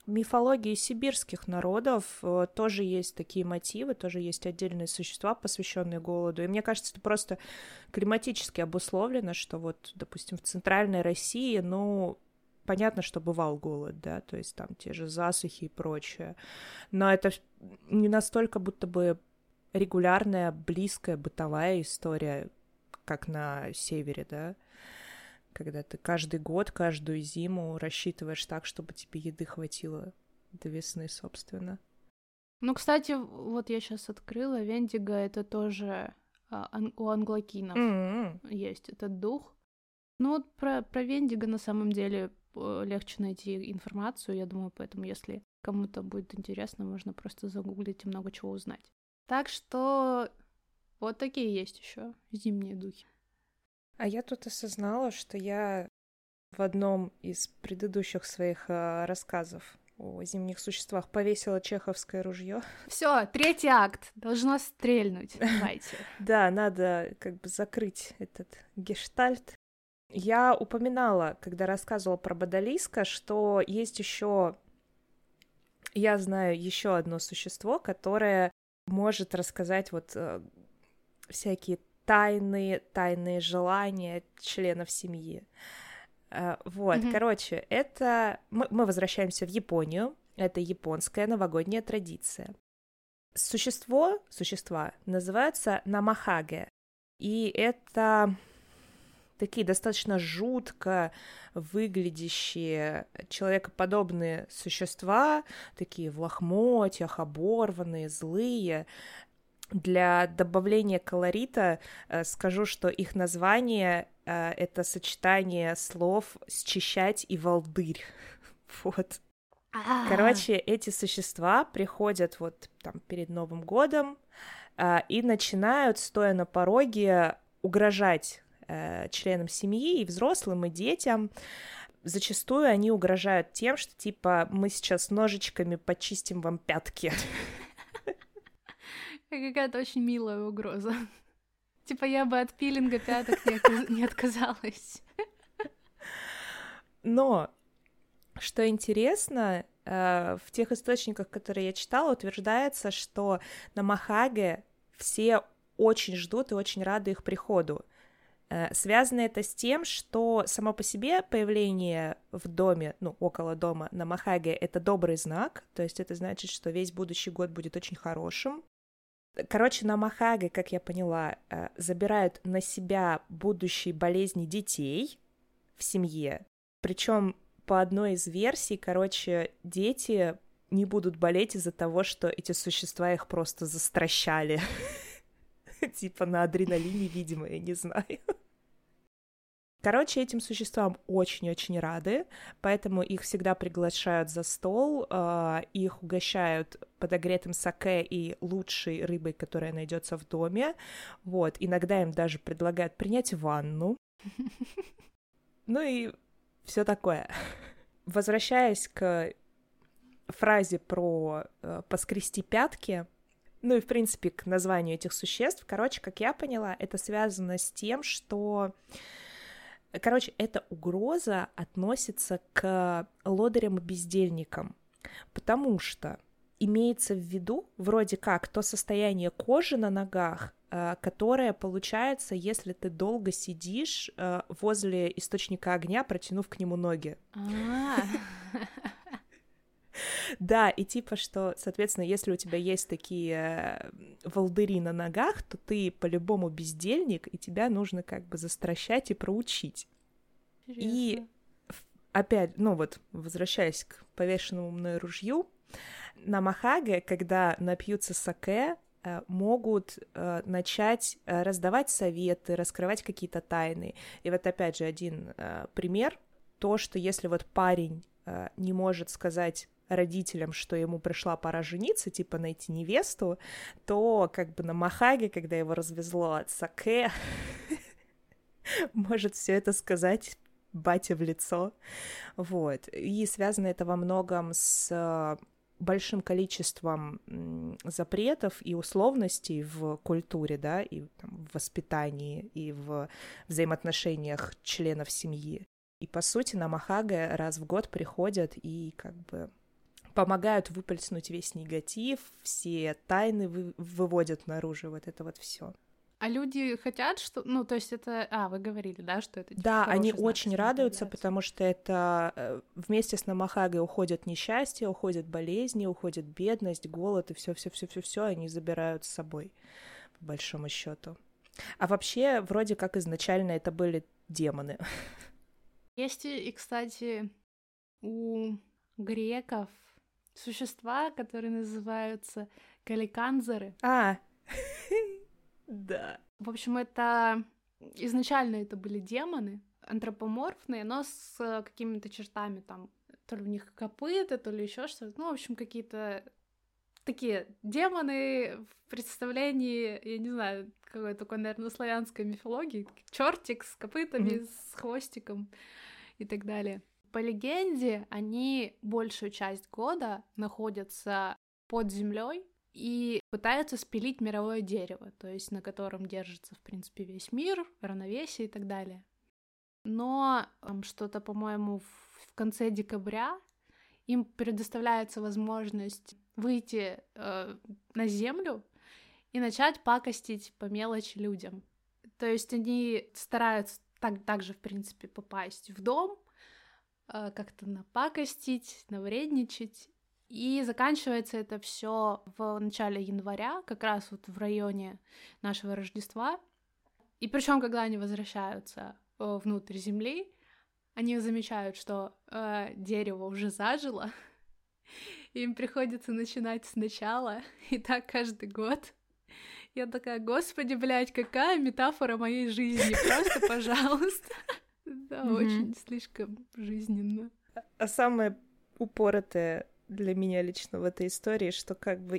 A: мифологии сибирских народов э, тоже есть такие мотивы, тоже есть отдельные существа, посвященные голоду. И мне кажется, это просто климатически обусловлено, что вот, допустим, в центральной России, ну, понятно, что бывал голод, да, то есть там те же засухи и прочее, но это не настолько будто бы регулярная, близкая, бытовая история, как на севере, да когда ты каждый год, каждую зиму рассчитываешь так, чтобы тебе еды хватило до весны, собственно.
C: Ну, кстати, вот я сейчас открыла, Вендиго — это тоже а, ан- у англокинов mm-hmm. есть этот дух. Ну вот про, про Вендиго на самом деле э, легче найти информацию, я думаю, поэтому если кому-то будет интересно, можно просто загуглить и много чего узнать. Так что вот такие есть еще зимние духи.
A: А я тут осознала, что я в одном из предыдущих своих э, рассказов о зимних существах повесила чеховское ружье. [laughs]
C: Все, третий акт должна стрельнуть. [laughs] Давайте.
A: Да, надо как бы закрыть этот гештальт. Я упоминала, когда рассказывала про Бадалиска, что есть еще я знаю еще одно существо, которое может рассказать вот э, всякие тайные, тайные желания членов семьи. Э, вот, mm-hmm. короче, это мы, мы возвращаемся в Японию. Это японская новогодняя традиция. Существо, существа называются намахаге, и это такие достаточно жутко выглядящие человекоподобные существа, такие в лохмотьях, оборванные, злые. Для добавления колорита э, скажу, что их название э, это сочетание слов «счищать» и «волдырь». [laughs] Вот. Короче, эти существа приходят вот там перед Новым годом э, и начинают, стоя на пороге, угрожать э, членам семьи, и взрослым, и детям. Зачастую они угрожают тем, что типа мы сейчас ножичками почистим вам пятки. [laughs]
C: Какая-то очень милая угроза. [laughs] Типа я бы от пилинга пяток не отказалась. [laughs]
A: Но что интересно, э, в тех источниках, которые я читала, утверждается, что на Махаге все очень ждут и очень рады их приходу. Э, связано это с тем, что само по себе появление в доме, ну, около дома на Махаге — это добрый знак, то есть это значит, что весь будущий год будет очень хорошим. Короче, на Махаге, как я поняла, э, забирают на себя будущие болезни детей в семье. Причем по одной из версий, короче, дети не будут болеть из-за того, что эти существа их просто застращали. [laughs] Типа на адреналине, видимо, я не знаю. Короче, этим существам очень-очень рады, поэтому их всегда приглашают за стол, э, их угощают подогретым саке и лучшей рыбой, которая найдется в доме. Вот, иногда им даже предлагают принять ванну. [laughs] Ну и все такое. Возвращаясь к фразе про э, поскрести пятки, ну и, в принципе, к названию этих существ. Короче, как я поняла, это связано с тем, что... Короче, эта угроза относится к лодырям и бездельникам, потому что имеется в виду вроде как то состояние кожи на ногах, э, которое получается, если ты долго сидишь э, возле источника огня, протянув к нему ноги.
C: А. [laughs]
A: Да, и типа, что, соответственно, если у тебя есть такие э, волдыри на ногах, то ты по-любому бездельник, и тебя нужно как бы застращать и проучить. И опять, ну вот, возвращаясь к повешенному мной ружью, на Махаге, когда напьются саке, э, могут э, начать раздавать советы, раскрывать какие-то тайны. И вот опять же один пример, то, что если вот парень не может сказать родителям, что ему пришла пора жениться, типа найти невесту, то как бы на Махаге, когда его развезло от Саке, [laughs] может все это сказать батя в лицо, вот, и связано это во многом с большим количеством запретов и условностей в культуре, да, и там, в воспитании, и в взаимоотношениях членов семьи. И, по сути, на Махага раз в год приходят и как бы помогают выплеснуть весь негатив, все тайны вы, выводят наружу, вот это вот все.
C: А люди хотят, что, ну, то есть это, а, вы говорили, да, что это.
A: Типа, да, они очень радуются, потому что это э, вместе с Намахагой уходят несчастье, уходят болезни, уходит бедность, голод и все, все, все, все, все, они забирают с собой по большому счету. А вообще, вроде как изначально это были демоны.
C: Есть и, кстати, у греков существа, которые называются каликанзеры.
A: А, [laughs] да.
C: В общем, это изначально это были демоны, антропоморфные, но с какими-то чертами там, то ли у них копыта, то ли еще что-то. Ну, в общем, какие-то такие демоны в представлении, я не знаю, какой такой, наверное, славянской мифологии, чертик с копытами, mm-hmm. с хвостиком и так далее. По легенде, они большую часть года находятся под землей и пытаются спилить мировое дерево, то есть на котором держится, в принципе, весь мир, равновесие и так далее. Но там что-то, по-моему, в конце декабря им предоставляется возможность выйти э, на землю и начать пакостить по мелочи людям. То есть они стараются так, также, в принципе, попасть в дом, как-то напакостить, навредничать. И заканчивается это все в начале января, как раз вот в районе нашего Рождества. И причем, когда они возвращаются э, внутрь земли, они замечают, что э, дерево уже зажило, [laughs] им приходится начинать сначала, [laughs] и так каждый год. Я такая, господи, блядь, какая метафора моей жизни, просто, пожалуйста. [laughs] Да, очень слишком жизненно.
A: А самое упоротое для меня лично в этой истории, что как бы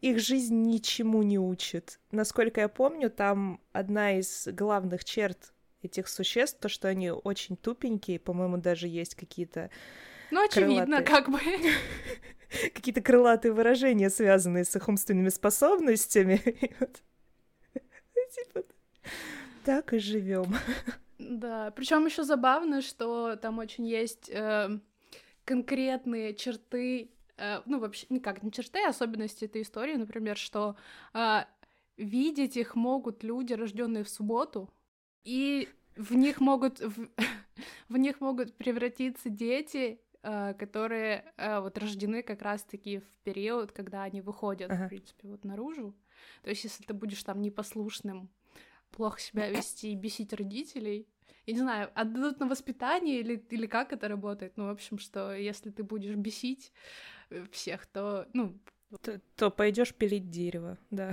A: их жизнь ничему не учит. Насколько я помню, там одна из главных черт этих существ, то, что они очень тупенькие, по-моему, даже есть какие-то
C: ну, очевидно, крылатые... как бы. [laughs]
A: Какие-то крылатые выражения, связанные с их умственными способностями. [laughs] Типа, так и живем.
C: Да, причем еще забавно, что там очень есть э, конкретные черты, э, ну вообще никак не черты, а особенности этой истории, например, что э, видеть их могут люди, рожденные в субботу, и в них могут в, [laughs] в них могут превратиться дети, э, которые э, вот рождены как раз-таки в период, когда они выходят, ага. в принципе, вот наружу. То есть, если ты будешь там непослушным, плохо себя вести и бесить родителей, я не знаю, отдадут на воспитание или, или как это работает. Ну, в общем, что если ты будешь бесить э, всех, то, ну...
A: То, то пойдешь пилить дерево, [laughs] да.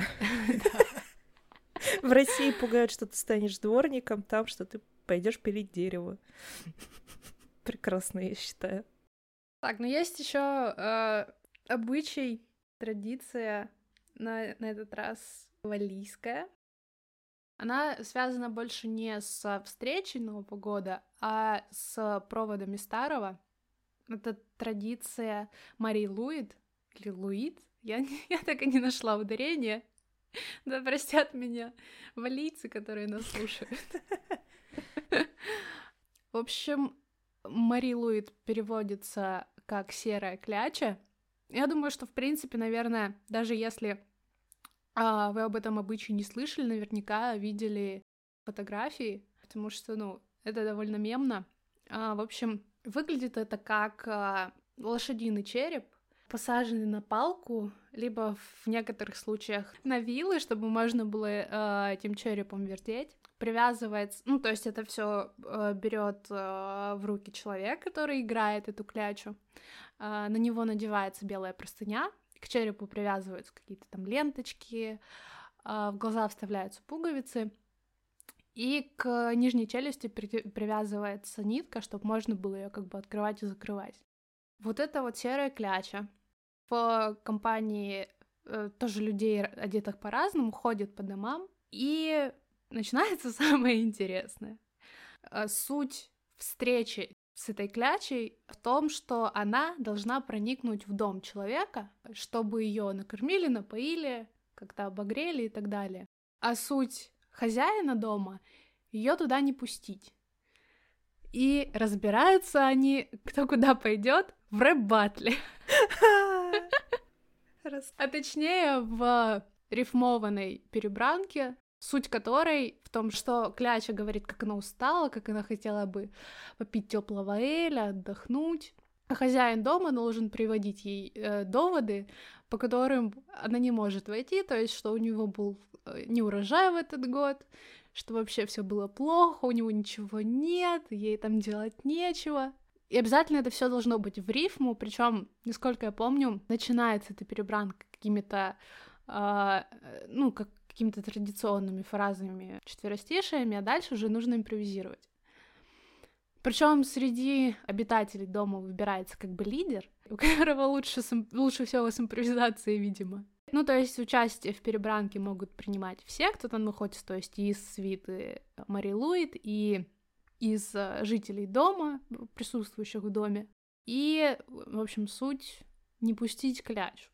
A: В России пугают, что ты станешь дворником, там, что ты пойдешь пилить дерево. Прекрасно, я считаю.
C: Так, ну есть еще э, обычай, традиция на, на этот раз валийская. Она связана больше не с встречей Нового года, а с проводами старого. Это традиция Марии Луид, или Луид, я, [laughs] я так и не нашла ударение. Да простят меня валийцы, которые нас слушают. [laughs] В общем, Мари Луид переводится как серая кляча. Я думаю, что, в принципе, наверное, даже если а, вы об этом обычае не слышали, наверняка видели фотографии, потому что, ну, это довольно мемно. А, в общем, выглядит это как а, лошадиный череп, посаженный на палку, либо в некоторых случаях на вилы, чтобы можно было э, этим черепом вертеть. Привязывается, ну, то есть это все э, берет э, в руки человек, который играет эту клячу. Э, на него надевается белая простыня, к черепу привязываются какие-то там ленточки, э, в глаза вставляются пуговицы. И к нижней челюсти при- привязывается нитка, чтобы можно было ее как бы открывать и закрывать. Вот это вот серая кляча в компании э, тоже людей, одетых по-разному, ходят по домам, и начинается [laughs] самое интересное. Э, суть встречи с этой клячей в том, что она должна проникнуть в дом человека, чтобы ее накормили, напоили, как-то обогрели и так далее. А суть хозяина дома ее туда не пустить. И разбираются они, кто куда пойдет, в рэп-батле. [laughs] А точнее, в рифмованной перебранке, суть которой в том, что Кляча говорит, как она устала, как она хотела бы попить теплого эля, отдохнуть. А хозяин дома должен приводить ей э, доводы, по которым она не может войти, то есть, что у него был э, не урожай в этот год, что вообще все было плохо, у него ничего нет, ей там делать нечего. И обязательно это все должно быть в рифму, причем, насколько я помню, начинается эта перебранка какими-то, э, ну, как какими-то традиционными фразами, четверостишиями, а дальше уже нужно импровизировать. Причем среди обитателей дома выбирается как бы лидер, [laughs] у которого лучше, лучше всего с импровизацией, видимо. Ну, то есть участие в перебранке могут принимать все, кто там находится, то есть и из свиты Мари Луид, и из э, жителей дома, присутствующих в доме. И, в общем, суть не пустить кляч.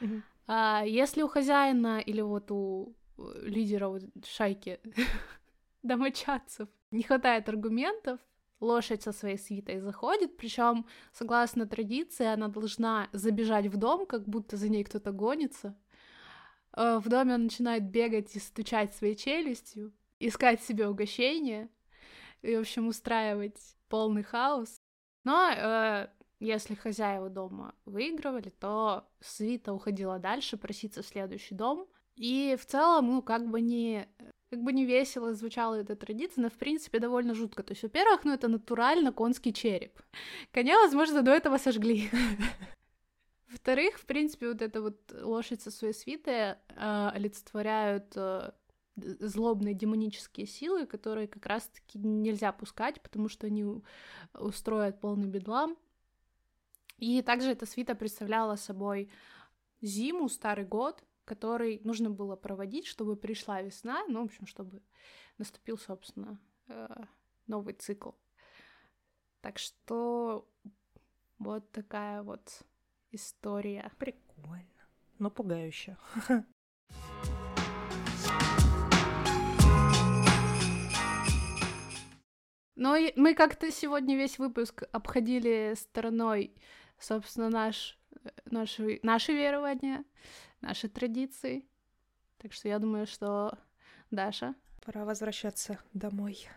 C: Mm-hmm. Если у хозяина или вот у лидера вот шайки [laughs] домочадцев не хватает аргументов, лошадь со своей свитой заходит, причем, согласно традиции, она должна забежать в дом, как будто за ней кто-то гонится. Э, в доме он начинает бегать и стучать своей челюстью, искать себе угощение и, в общем, устраивать полный хаос. Но э, если хозяева дома выигрывали, то свита уходила дальше проситься в следующий дом. И в целом, ну, как бы не как бы не весело звучала эта традиция, но в принципе довольно жутко. То есть, во-первых, ну это натурально конский череп. Коня, возможно, до этого сожгли. [laughs] Во-вторых, в принципе, вот эта вот лошадь со своей свитой э, олицетворяют э, злобные демонические силы, которые как раз-таки нельзя пускать, потому что они устроят полный бедлам. И также эта свита представляла собой зиму, старый год, который нужно было проводить, чтобы пришла весна, ну, в общем, чтобы наступил, собственно, э, новый цикл. Так что вот такая вот история.
A: Прикольно, но пугающе.
C: Но мы как-то сегодня весь выпуск обходили стороной, собственно, наш, э, наши, наши верования, наши традиции. Так что я думаю, что Даша.
A: Пора возвращаться домой.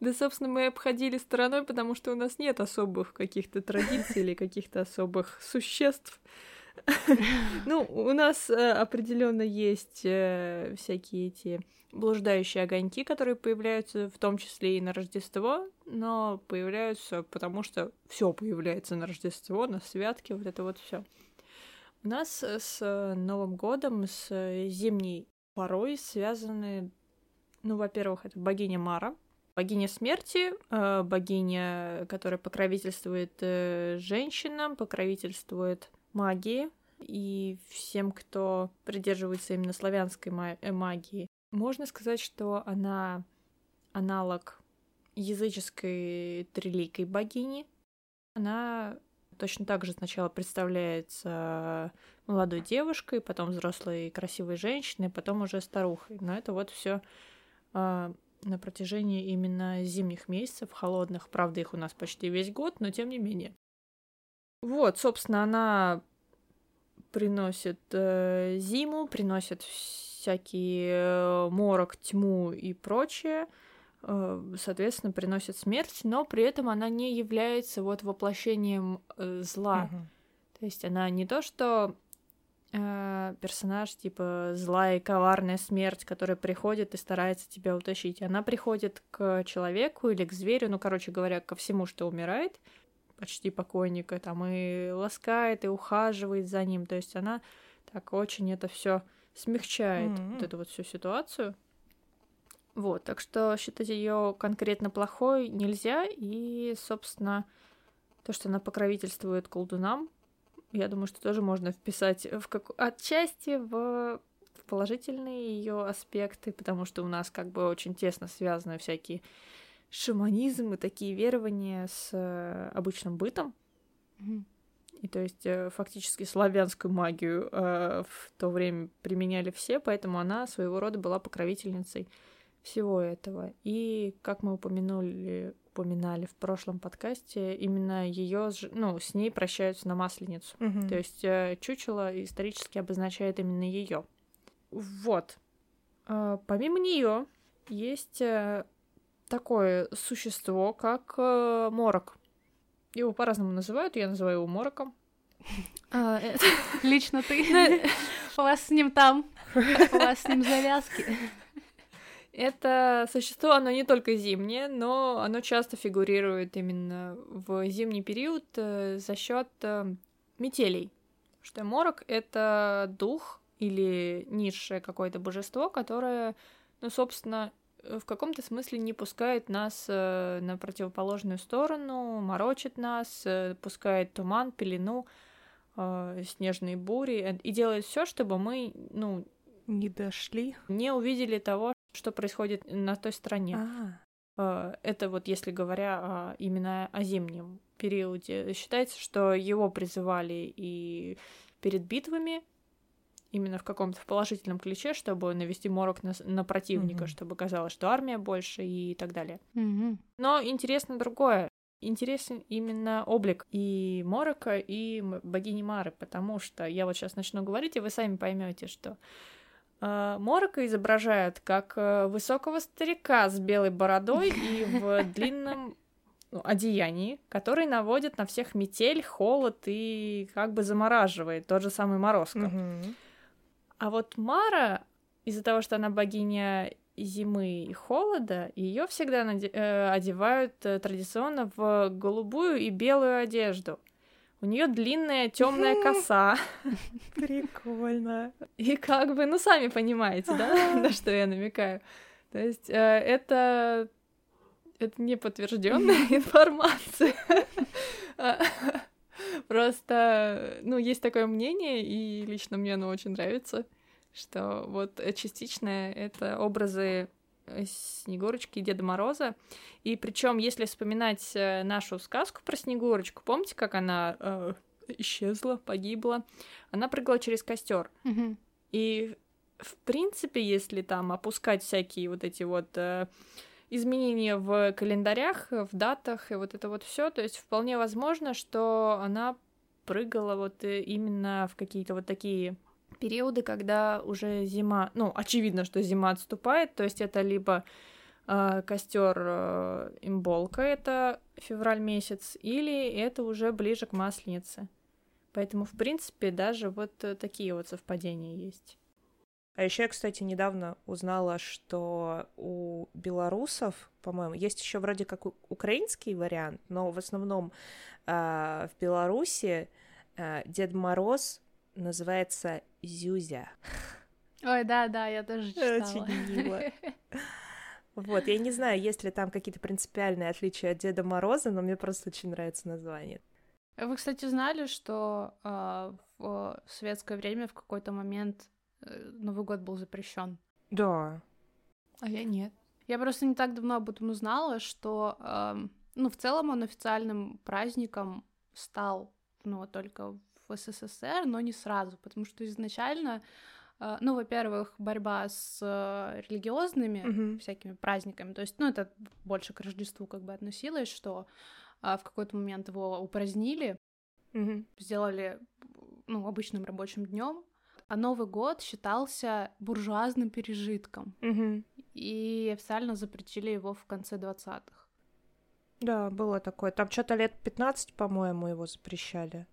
D: Да, собственно, мы обходили стороной, потому что у нас нет особых каких-то традиций или каких-то особых существ. Ну, у нас э, определенно есть э, всякие эти блуждающие огоньки, которые появляются в том числе и на Рождество, но появляются потому что все появляется на Рождество, на святки, вот это вот все. У нас с Новым годом, с зимней порой связаны, ну, во-первых, это богиня Мара, богиня смерти, э, богиня, которая покровительствует э, женщинам, покровительствует магии и всем, кто придерживается именно славянской э, магии. Можно сказать, что она аналог языческой триликой богини. Она точно так же сначала представляется молодой девушкой, потом взрослой красивой женщиной, потом уже старухой. Но это вот все а, на протяжении именно зимних месяцев, холодных. Правда, их у нас почти весь год, но тем не менее. Вот, собственно, она приносит э, зиму, приносит всякие э, морок, тьму и прочее. Э, соответственно, приносит смерть, но при этом она не является вот воплощением э, зла. Угу. То есть она не то, что э, персонаж типа злая и коварная смерть, которая приходит и старается тебя утащить. Она приходит к человеку или к зверю, ну, короче говоря, ко всему, что умирает, почти покойника, там и ласкает, и ухаживает за ним. То есть она так очень это все смягчает mm-hmm. вот эту вот всю ситуацию. Вот, так что считать ее конкретно плохой нельзя, и, собственно, то, что она покровительствует колдунам, я думаю, что тоже можно вписать в как... отчасти в положительные ее аспекты, потому что у нас как бы очень тесно связаны всякие шаманизм и такие верования с э, обычным бытом. Mm-hmm. И то есть э, фактически славянскую магию э, в то время применяли все, поэтому она своего рода была покровительницей всего этого. И, как мы упомянули, упоминали в прошлом подкасте, именно ее, ну, с ней прощаются на Масленицу. Угу. То есть э, чучело исторически обозначает именно ее. Вот. Э, помимо нее есть э, такое существо, как морок. Его по-разному называют, я называю его мороком. [laughs]
C: А, [laughs] [laughs] лично ты. У вас с ним там, у вас с ним завязки.
D: Это существо, оно не только зимнее, но оно часто фигурирует именно в зимний период э, за счет э, метелей. Что морок — это дух или низшее какое-то божество, которое, ну, собственно, в каком-то смысле не пускает нас э, на противоположную сторону, морочит нас, пускает туман, пелену, снежные бури и делает все, чтобы мы, ну,
A: не дошли,
D: не увидели того, что происходит на той стороне. А. Это вот если говоря именно о зимнем периоде. Считается, что его призывали и перед битвами, именно в каком-то положительном ключе, чтобы навести морок на, на противника, mm-hmm. чтобы казалось, что армия больше и так далее.
C: Mm-hmm.
D: Но интересно другое. Интересен именно облик и Морока, и богини Мары, потому что я вот сейчас начну говорить, и вы сами поймете, что э, Морока изображают как э, высокого старика с белой бородой и в [laughs] длинном ну, одеянии, который наводит на всех метель, холод и как бы замораживает тот же самый Морозко.
A: Мгм.
D: А вот Мара, из-за того, что она богиня зимы и холода, ее всегда наде- э, одевают э, традиционно в голубую и белую одежду. У нее длинная [laughs] темная коса.
A: Прикольно.
D: И как бы, ну, сами понимаете, да, [laughs] на что я намекаю. То есть э, это это не подтвержденная [laughs] информация. Просто, ну, есть такое мнение, и лично мне оно очень нравится, что вот частично это образы э, Снегурочки и Деда Мороза. И причем, если вспоминать э, нашу сказку про Снегурочку, помните, как она э, исчезла, погибла? Она прыгала через костер.
C: Мгм.
D: И в принципе, если там опускать всякие вот эти вот э, изменения в календарях, в датах и вот это вот все, то есть вполне возможно, что она прыгала вот э, именно в какие-то вот такие периоды, когда уже зима, ну, очевидно, что зима отступает, то есть это либо э, костер э, имболка, это февраль месяц, или это уже ближе к масленице. Поэтому, в принципе, даже вот э, такие вот совпадения есть.
A: А еще я, кстати, недавно узнала, что у белорусов, по-моему, есть еще вроде как украинский вариант, но в основном а, в Беларуси а, Дед Мороз называется Зюзя.
C: Ой, да-да, я тоже читала.
A: Очень мило. [laughs] Вот, я не знаю, есть ли там какие-то принципиальные отличия от Деда Мороза, но мне просто очень нравится название.
C: Вы, кстати, знали, что а, в советское время в какой-то момент э, Новый год был запрещен?
A: Да.
D: А я нет.
C: Я просто не так давно об этом узнала, что, ам, ну, в целом он официальным праздником стал, ну, только в СССР, но не сразу, потому что изначально, а, ну, во-первых, борьба с э, религиозными
A: Мгм.
C: всякими праздниками, то есть, ну, это больше к Рождеству как бы относилось, что а, в какой-то момент его упразднили,
A: Мгм.
C: сделали, ну, обычным рабочим днем, а Новый год считался буржуазным пережитком
A: Мгм.
C: и официально запретили его в конце 20-х.
A: Да, было такое. Там что-то лет 15, по-моему, его запрещали.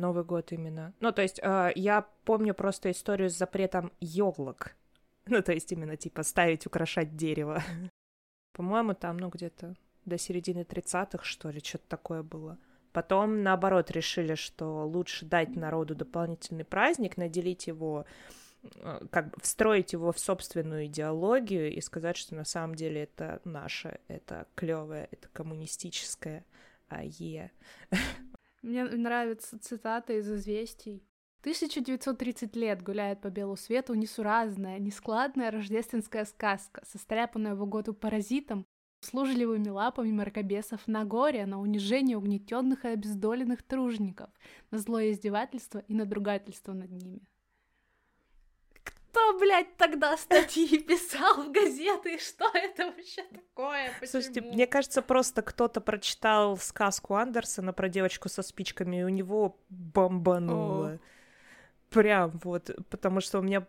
A: Новый год именно. Ну, то есть, э, я помню просто историю с запретом елок. [laughs] Ну, то есть, именно, типа, ставить, украшать дерево. [laughs] По-моему, там, ну, где-то до середины 30-х, что ли, что-то такое было. Потом, наоборот, решили, что лучше дать народу дополнительный праздник, наделить его, э, как бы встроить его в собственную идеологию и сказать, что на самом деле это наше, это клевое, это коммунистическое, а е. [laughs]
C: Мне нравится цитата из «Известий». 1930 лет гуляет по белу свету несуразная, нескладная рождественская сказка, состряпанная в угоду паразитам, служливыми лапами мракобесов на горе, на унижение угнетенных и обездоленных тружников, на злое издевательство и надругательство над ними. Кто, блядь, тогда статьи [laughs] писал в газеты? Что это вообще такое?
A: Слушайте,
C: Почему?
A: мне кажется, просто кто-то прочитал сказку Андерсона про девочку со спичками, и у него бомбануло. Прям вот, потому что у меня,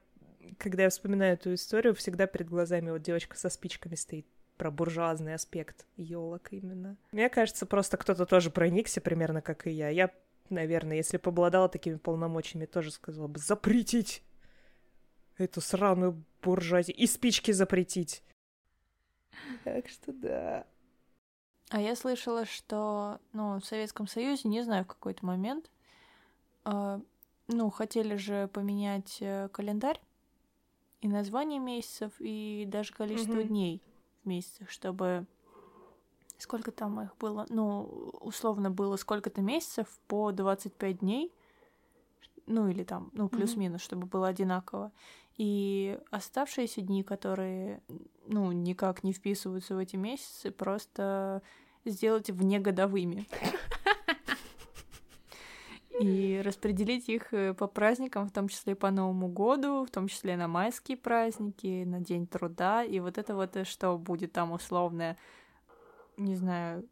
A: когда я вспоминаю эту историю, всегда перед глазами вот девочка со спичками стоит про буржуазный аспект елок именно. Мне кажется, просто кто-то тоже проникся примерно как и я. Я, наверное, если бы обладала такими полномочиями, тоже сказала бы запретить эту сраную буржуазию и спички запретить. Так что да.
D: А я слышала, что, ну, в Советском Союзе, не знаю, в какой-то момент, а, ну, хотели же поменять э, календарь и название месяцев, и даже количество
A: Мгм.
D: дней в месяцах, чтобы... Сколько там их было? Ну, условно было сколько-то месяцев по 25 дней, ну, или там, ну, плюс-минус, чтобы было одинаково. И оставшиеся дни, которые, ну, никак не вписываются в эти месяцы, просто сделать внегодовыми. И распределить их э, по праздникам, в том числе по Новому году, в том числе на майские праздники, на День труда. И вот это вот э, что будет там условное, не знаю,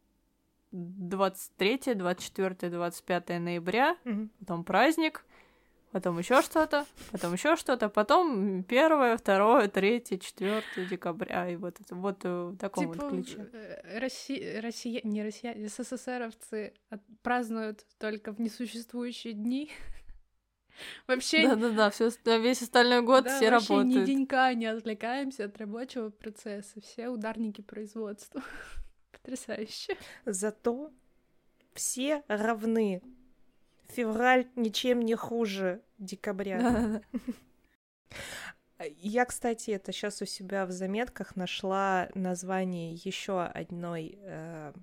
D: 23, 24, 25 ноября,
A: Мгм.
D: потом праздник, потом еще что-то, потом еще что-то, потом первое, второе, третье, четвертое декабря, и вот это вот э, в таком
C: Типа
D: вот ключе.
C: Россия, Россия, не Россия, СССРовцы празднуют только в несуществующие дни. [laughs] Вообще,
D: Да-да-да, все, весь остальной год
C: да,
D: все
C: вообще ни
D: работают.
C: денька не отвлекаемся от рабочего процесса. Все ударники производства. [laughs] Потрясающе.
A: Зато все равны. Февраль ничем не хуже декабря. [laughs] Я, кстати, это сейчас у себя в заметках нашла название еще одной э,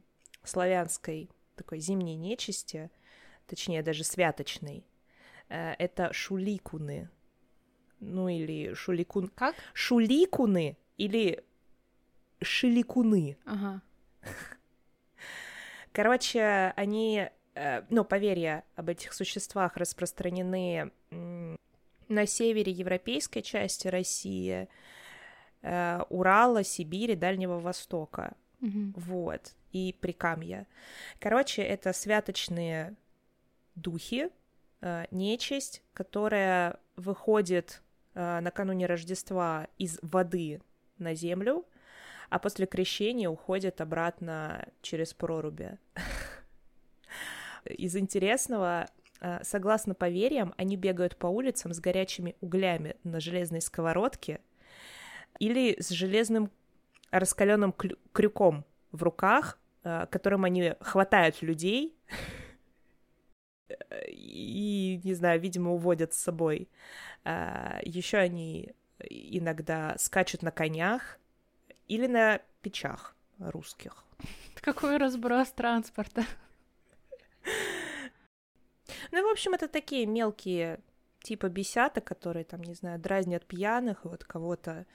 A: славянской такой зимней нечисти, точнее даже святочной. Э, это шуликуны. Ну или шуликун.
C: Как?
A: Шуликуны или шиликуны.
C: Ага.
A: Короче, они, ну, поверья об этих существах распространены на севере европейской части России, э, Урала, Сибири, Дальнего Востока.
C: Мгм.
A: Вот. И Прикамья. Короче, это святочные духи, э, нечисть, которая выходит э, накануне Рождества из воды на землю, а после крещения уходит обратно через проруби. [laughs] Из интересного, э, согласно поверьям, они бегают по улицам с горячими углями на железной сковородке или с железным раскаленным клю- крюком в руках, э, которым они хватают людей [laughs] и, не знаю, видимо, уводят с собой. Еще они иногда скачут на конях или на печах русских. [laughs]
C: Какой разброс транспорта.
A: Ну, в общем, это такие мелкие типа бесята, которые там, не знаю, дразнят пьяных, вот кого-то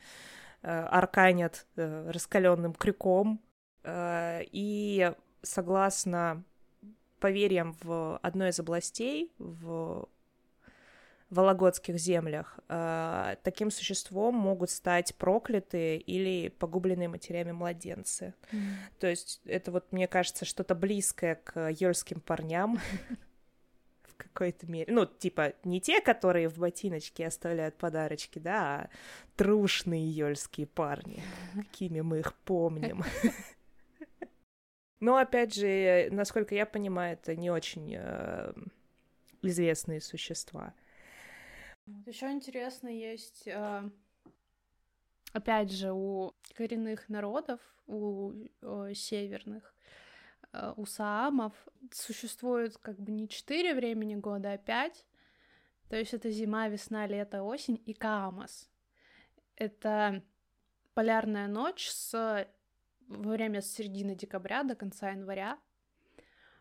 A: э, арканят э, раскаленным крюком. Э, и согласно поверьям в одной из областей, в Вологодских землях, э, таким существом могут стать проклятые или погубленные матерями младенцы. То есть это вот, мне кажется, что-то близкое к ёльским парням [laughs] в какой-то мере. Ну, типа, не те, которые в ботиночке оставляют подарочки, да, а трушные ёльские парни, какими мы их помним. [laughs] [laughs] Но, опять же, насколько я понимаю, это не очень э, известные существа.
C: Еще интересно есть, э, опять же, у коренных народов, у э, северных, э, у саамов существует как бы не четыре времени года, а пять. То есть это зима, весна, лето, осень и Каамас. Это полярная ночь с время с середины декабря до конца января,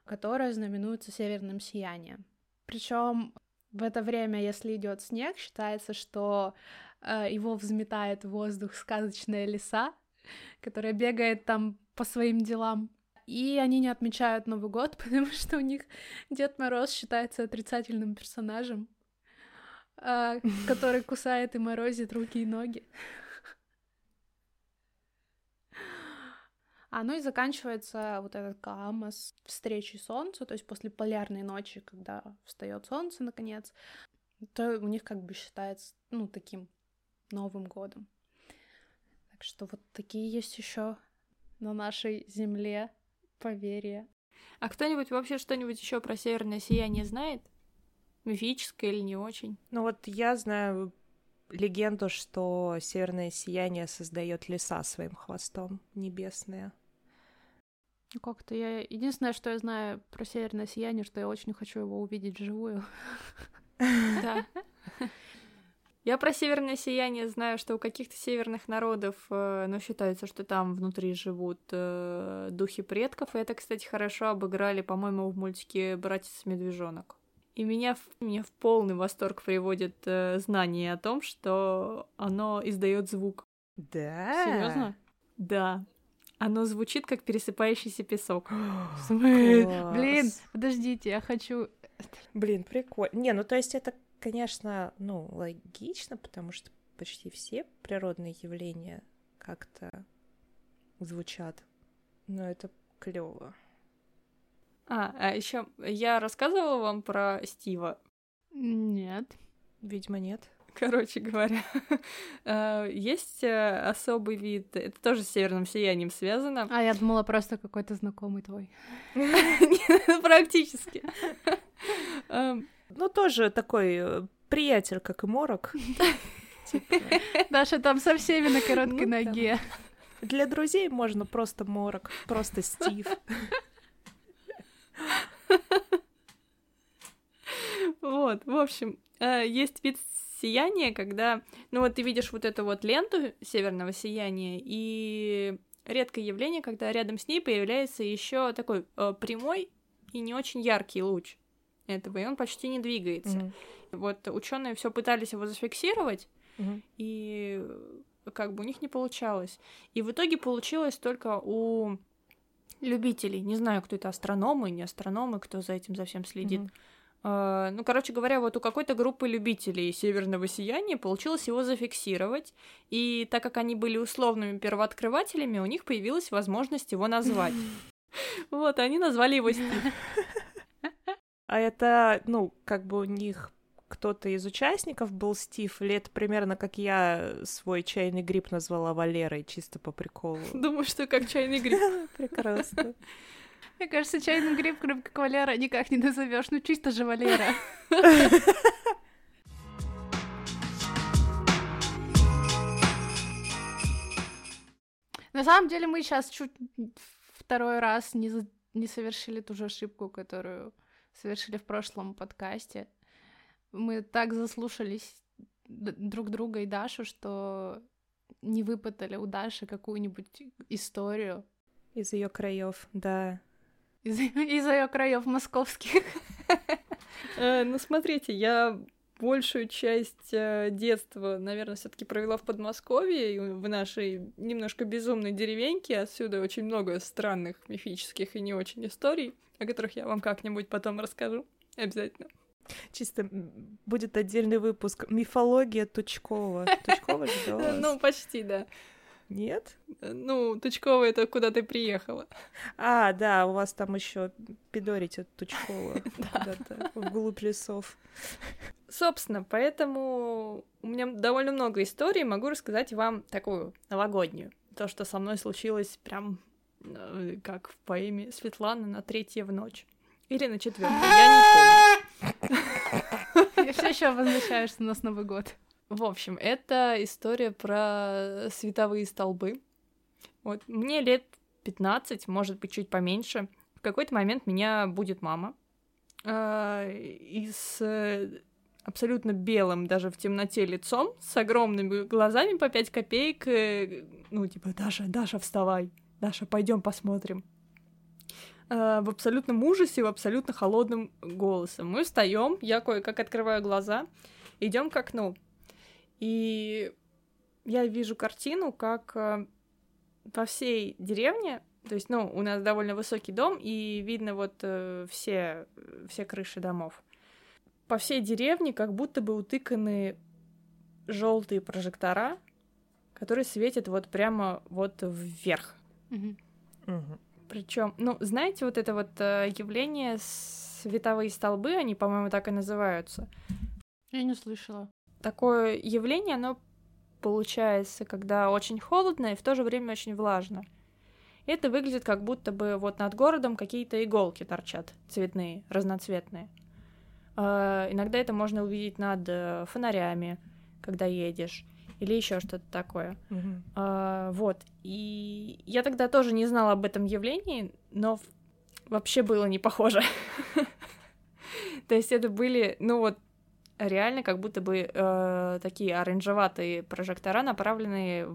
C: которая знаменуется северным сиянием. Причем в это время, если идет снег, считается, что э, его взметает в воздух сказочная лиса, которая бегает там по своим делам. И они не отмечают Новый год, [laughs] потому что у них Дед Мороз считается отрицательным персонажем, э, который кусает и морозит руки и ноги. А ну и заканчивается вот этот Каамас встречей солнца, то есть после полярной ночи, когда встает солнце наконец, то у них как бы считается, ну, таким Новым годом. Так что вот такие есть еще на нашей земле поверья.
D: А кто-нибудь вообще что-нибудь еще про северное сияние знает? Мифическое или не очень?
A: Ну вот я знаю легенду, что северное сияние создает леса своим хвостом небесные.
C: Ну, Как-то я... Единственное, что я знаю про северное сияние, что я очень хочу его увидеть вживую. [laughs]
D: Да. [laughs] Я про северное сияние знаю, что у каких-то северных народов, э, ну, считается, что там внутри живут э, духи предков. И это, кстати, хорошо обыграли, по-моему, в мультике «Братец Медвежонок». И меня, в- меня в полный восторг приводит э, знание о том, что оно издает звук.
A: Да?
C: Серьезно?
D: Да. Оно звучит как пересыпающийся песок. [gasps]
C: Блин, подождите, я хочу
A: Блин, прикольно. Не, ну то есть это, конечно, ну, логично, потому что почти все природные явления как-то звучат. Но это клево.
D: А, а еще я рассказывала вам про Стива.
C: Нет.
A: Видимо, нет.
D: Короче говоря, [laughs] э, есть э, особый вид, это тоже с северным сиянием связано.
C: А, я думала, просто какой-то знакомый твой. [laughs]
D: Практически.
A: Эм, ну, тоже такой э, приятель, как и Морок. [laughs]
C: Даша там со всеми на короткой ну ноге.
A: Для друзей можно просто Морок, просто Стив.
D: Вот, в общем, есть вид сияния, когда, ну вот ты видишь вот эту вот ленту северного сияния, и редкое явление, когда рядом с ней появляется еще такой э, прямой и не очень яркий луч этого, и он почти не двигается. Mm-hmm. Вот ученые все пытались его зафиксировать, mm-hmm. и как бы у них не получалось. И в итоге получилось только у любителей. Не знаю, кто это астрономы, не астрономы, кто за этим за всем следит. Mm-hmm. Uh, ну, короче говоря, вот у какой-то группы любителей северного сияния получилось его зафиксировать, и так как они были условными первооткрывателями, у них появилась возможность его назвать. [laughs] Вот, они назвали его Стив. [laughs]
A: А это, ну, как бы у них кто-то из участников был Стив, или это примерно как я свой чайный гриб назвала Валерой, чисто по приколу?
D: Думаю, что как чайный гриб. [laughs]
A: Прекрасно.
C: Мне кажется, чайный гриб, кроме как Валера, никак не назовешь. Ну, чисто же Валера. На самом деле мы сейчас чуть второй раз не, не совершили ту же ошибку, которую совершили в прошлом подкасте. Мы так заслушались друг друга и Дашу, что не выпытали у Даши какую-нибудь историю.
A: Из ее краев, да
C: из, [laughs] из ее краев московских.
D: Э, ну, смотрите, я большую часть э, детства, наверное, все-таки провела в Подмосковье, в нашей немножко безумной деревеньке. Отсюда очень много странных, мифических и не очень историй, о которых я вам как-нибудь потом расскажу. Обязательно.
A: Чисто будет отдельный выпуск «Мифология Тучкова». Тучкова же, [laughs]
D: Ну, почти, да.
A: Нет?
D: Ну, Тучкова это куда ты приехала.
A: А, да, у вас там еще пидорить от Тучкова [laughs] куда-то вглубь лесов.
D: Собственно, поэтому у меня довольно много историй, могу рассказать вам такую новогоднюю. То, что со мной случилось прям э, как в поэме Светланы на третье в ночь. Или на четвертое, я не
C: помню. Я все еще возвращаюсь на нас Новый год.
D: В общем, это история про световые столбы. Вот мне лет 15, может быть, чуть поменьше. В какой-то момент меня будет мама. Э, и с абсолютно белым, даже в темноте лицом, с огромными глазами по 5 копеек. Э, ну, типа, Даша, Даша, вставай. Даша, пойдем посмотрим. Э, в абсолютном ужасе, в абсолютно холодным голосом. Мы встаем, я кое-как открываю глаза, идем к окну. И я вижу картину, как э, по всей деревне, то есть, ну, у нас довольно высокий дом, и видно вот э, все, все крыши домов. По всей деревне как будто бы утыканы желтые прожектора, которые светят вот прямо вот вверх. Причем, ну, знаете, вот это вот э, явление световые столбы, они, по-моему, так и называются.
C: Я не слышала
D: такое явление, оно получается, когда очень холодно и в то же время очень влажно. Это выглядит как будто бы вот над городом какие-то иголки торчат, цветные, разноцветные. Э, иногда это можно увидеть над э, фонарями, когда едешь, или еще что-то такое.
A: Mm-hmm.
D: Э, вот. И я тогда тоже не знала об этом явлении, но вообще было не похоже. [laughs] То есть это были, ну вот, реально как будто бы э, такие оранжеватые прожектора, направленные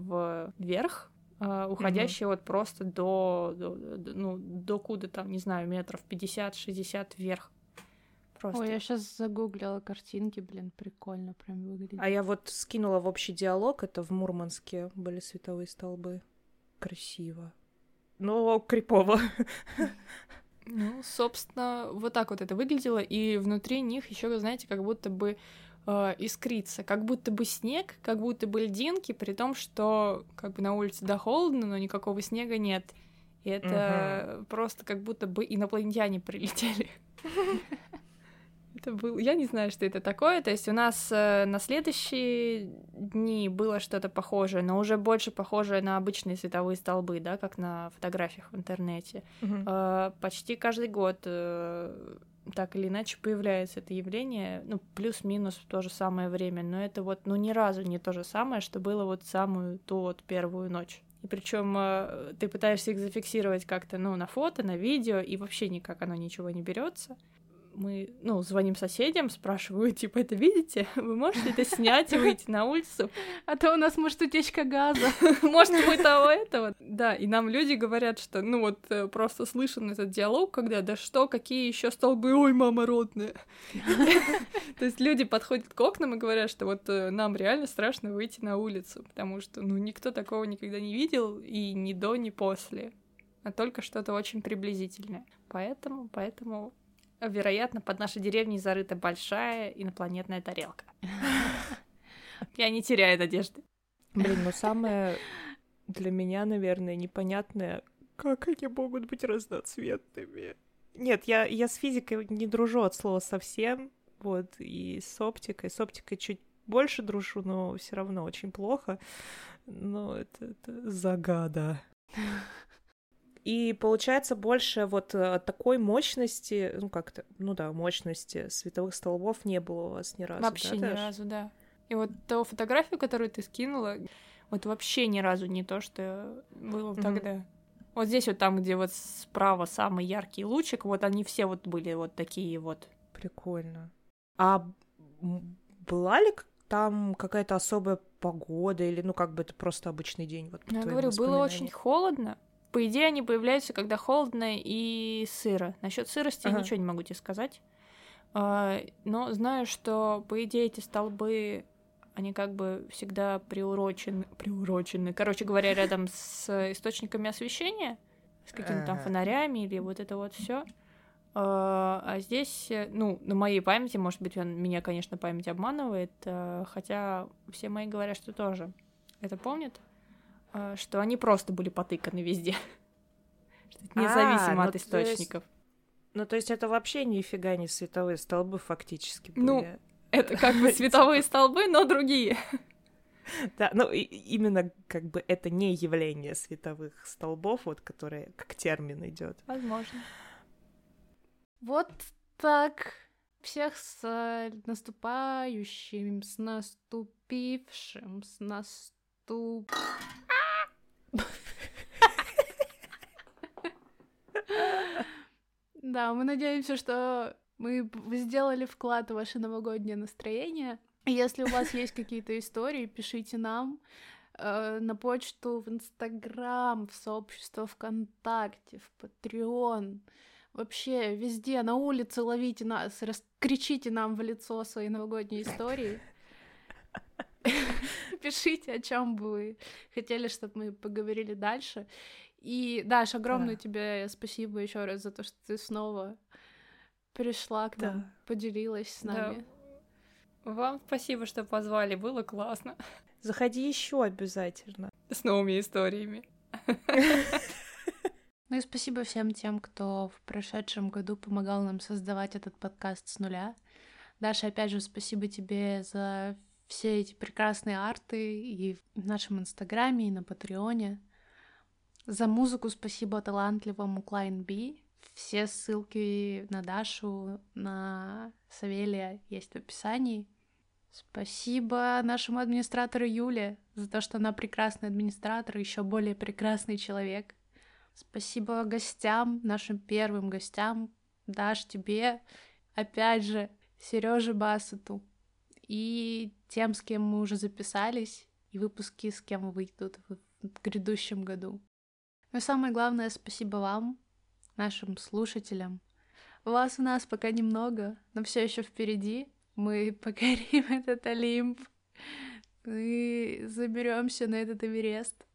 D: вверх, э, уходящие mm-hmm. вот просто до, до, до, ну, до куда там, не знаю, метров 50-60 вверх.
C: Просто. Ой, я сейчас загуглила картинки, блин, прикольно прям выглядит.
A: А я вот скинула в общий диалог, это в Мурманске были световые столбы. Красиво. Но крипово. [laughs]
D: Ну, собственно, вот так вот это выглядело, и внутри них еще, знаете, как будто бы э, искрится, как будто бы снег, как будто бы льдинки, при том, что как бы на улице да холодно, но никакого снега нет. И это угу. просто как будто бы инопланетяне прилетели. [laughs] Это был, я не знаю, что это такое. То есть у нас э, на следующие дни было что-то похожее, но уже больше похожее на обычные световые столбы, да, как на фотографиях в интернете. Э, почти каждый год э, так или иначе появляется это явление, ну, плюс-минус в то же самое время, но это вот, ну, ни разу не то же самое, что было вот самую ту вот первую ночь. И причем ты пытаешься их зафиксировать как-то, ну, на фото, на видео, и вообще никак оно ничего не берется мы, ну, звоним соседям, спрашиваю, типа, это видите? [laughs] Вы можете это снять и выйти на улицу?
C: А то у нас может утечка газа. [laughs]
D: Может, мы того этого. Да, и нам люди говорят, что, ну, вот э, просто слышен этот диалог, когда, да что, какие еще столбы, ой, мама родная. [laughs] То есть люди подходят к окнам и говорят, что вот э, нам реально страшно выйти на улицу, потому что, ну, никто такого никогда не видел, и ни до, ни после а только что-то очень приблизительное. Поэтому, поэтому Вероятно, под нашей деревней зарыта большая инопланетная тарелка. [laughs] Я не теряю надежды.
A: Блин, ну самое для меня, наверное, непонятное, как они могут быть разноцветными. Нет, я, я с физикой не дружу от слова совсем, вот, и с оптикой. С оптикой чуть больше дружу, но все равно очень плохо. Но это, это загада. И получается больше вот э, такой мощности, ну как-то, ну да, мощности световых столбов не было у вас ни разу.
D: Вообще
A: да,
D: ни
A: Даш?
D: разу, да. И вот ту фотографию, которую ты скинула, вот вообще ни разу не то, что было
A: Мгм.
D: тогда. Вот здесь вот там, где вот справа самый яркий лучик, вот они все вот были вот такие вот.
A: Прикольно. А была ли там какая-то особая погода или, ну, как бы это просто обычный день? Вот,
D: Ну, я говорю, было очень холодно. По идее, они появляются, когда холодно и сыро. Насчет сырости
A: Ага.
D: ничего не могу тебе сказать. А, Но знаю, что, по идее, эти столбы, они как бы всегда приурочены, приурочены, короче говоря, рядом с источниками освещения, с какими-то там фонарями или вот это вот все. А здесь, э, ну, на моей памяти, может быть, он- меня, конечно, память обманывает, э, хотя все мои говорят, что тоже это помнят, э, что они просто были потыканы везде. [laughs] Что это
A: А,
D: Независимо
A: ну,
D: от
A: то есть
D: источников.
A: Ну, то есть это вообще нифига не световые столбы фактически
D: Ну,
A: были.
D: Это как бы [laughs] световые столбы, но другие. [laughs]
A: Да, ну и- именно как бы это не явление световых столбов, вот которое как термин идет.
D: Возможно.
C: Вот так. Всех с наступающим, с наступившим, с наступ... Да, мы надеемся, что мы сделали вклад в ваше новогоднее настроение. Если у вас есть какие-то истории, пишите нам э, на почту, в Инстаграм, в сообщество ВКонтакте, в Patreon. Вообще везде, на улице ловите нас, рас- кричите нам в лицо свои новогодние истории. [laughs] Пишите, о чем бы вы хотели, чтобы мы поговорили дальше. И, Даш, огромное
A: Да.
C: тебе спасибо еще раз за то, что ты снова пришла к нам,
A: Да.
C: поделилась с
D: Да.
C: нами.
D: Вам спасибо, что позвали, было классно.
A: Заходи еще обязательно.
D: С новыми историями. [laughs]
C: Ну и спасибо всем тем, кто в прошедшем году помогал нам создавать этот подкаст с нуля. Даша, опять же, спасибо тебе за все эти прекрасные арты и в нашем инстаграме, и на Патреоне. За музыку спасибо талантливому Klein B. Все ссылки на Дашу, на Савелия есть в описании. Спасибо нашему администратору Юле за то, что она прекрасный администратор, еще более прекрасный человек. Спасибо гостям, нашим первым гостям, Даш, тебе, опять же, Сереже Басету и тем, с кем мы уже записались, и выпуски, с кем выйдут в грядущем году. Но самое главное, спасибо вам, нашим слушателям. Вас у нас пока немного, но все еще впереди. Мы [laughs] покорим этот Олимп. Мы заберемся на этот Эверест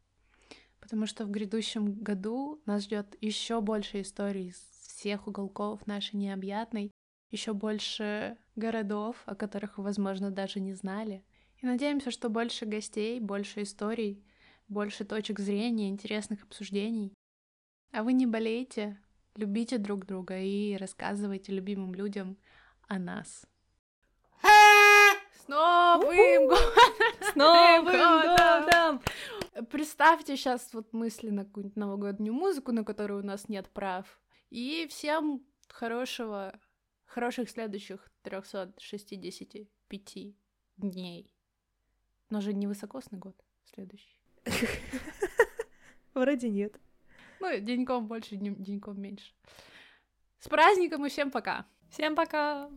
C: потому что в грядущем году нас ждет еще больше историй с всех уголков нашей необъятной, еще больше городов, о которых вы, возможно, даже не знали. И надеемся, что больше гостей, больше историй, больше точек зрения, интересных обсуждений. А вы не болейте, любите друг друга и рассказывайте любимым людям о нас. С Новым годом!
D: С Новым годом!
C: Представьте сейчас вот мысленно какую-нибудь новогоднюю музыку, на которую у нас нет прав. И всем хорошего, хороших следующих 365 дней. Но же не высокосный год следующий.
A: Вроде нет.
C: Ну, деньком больше, деньком меньше. С праздником и всем пока!
D: Всем пока!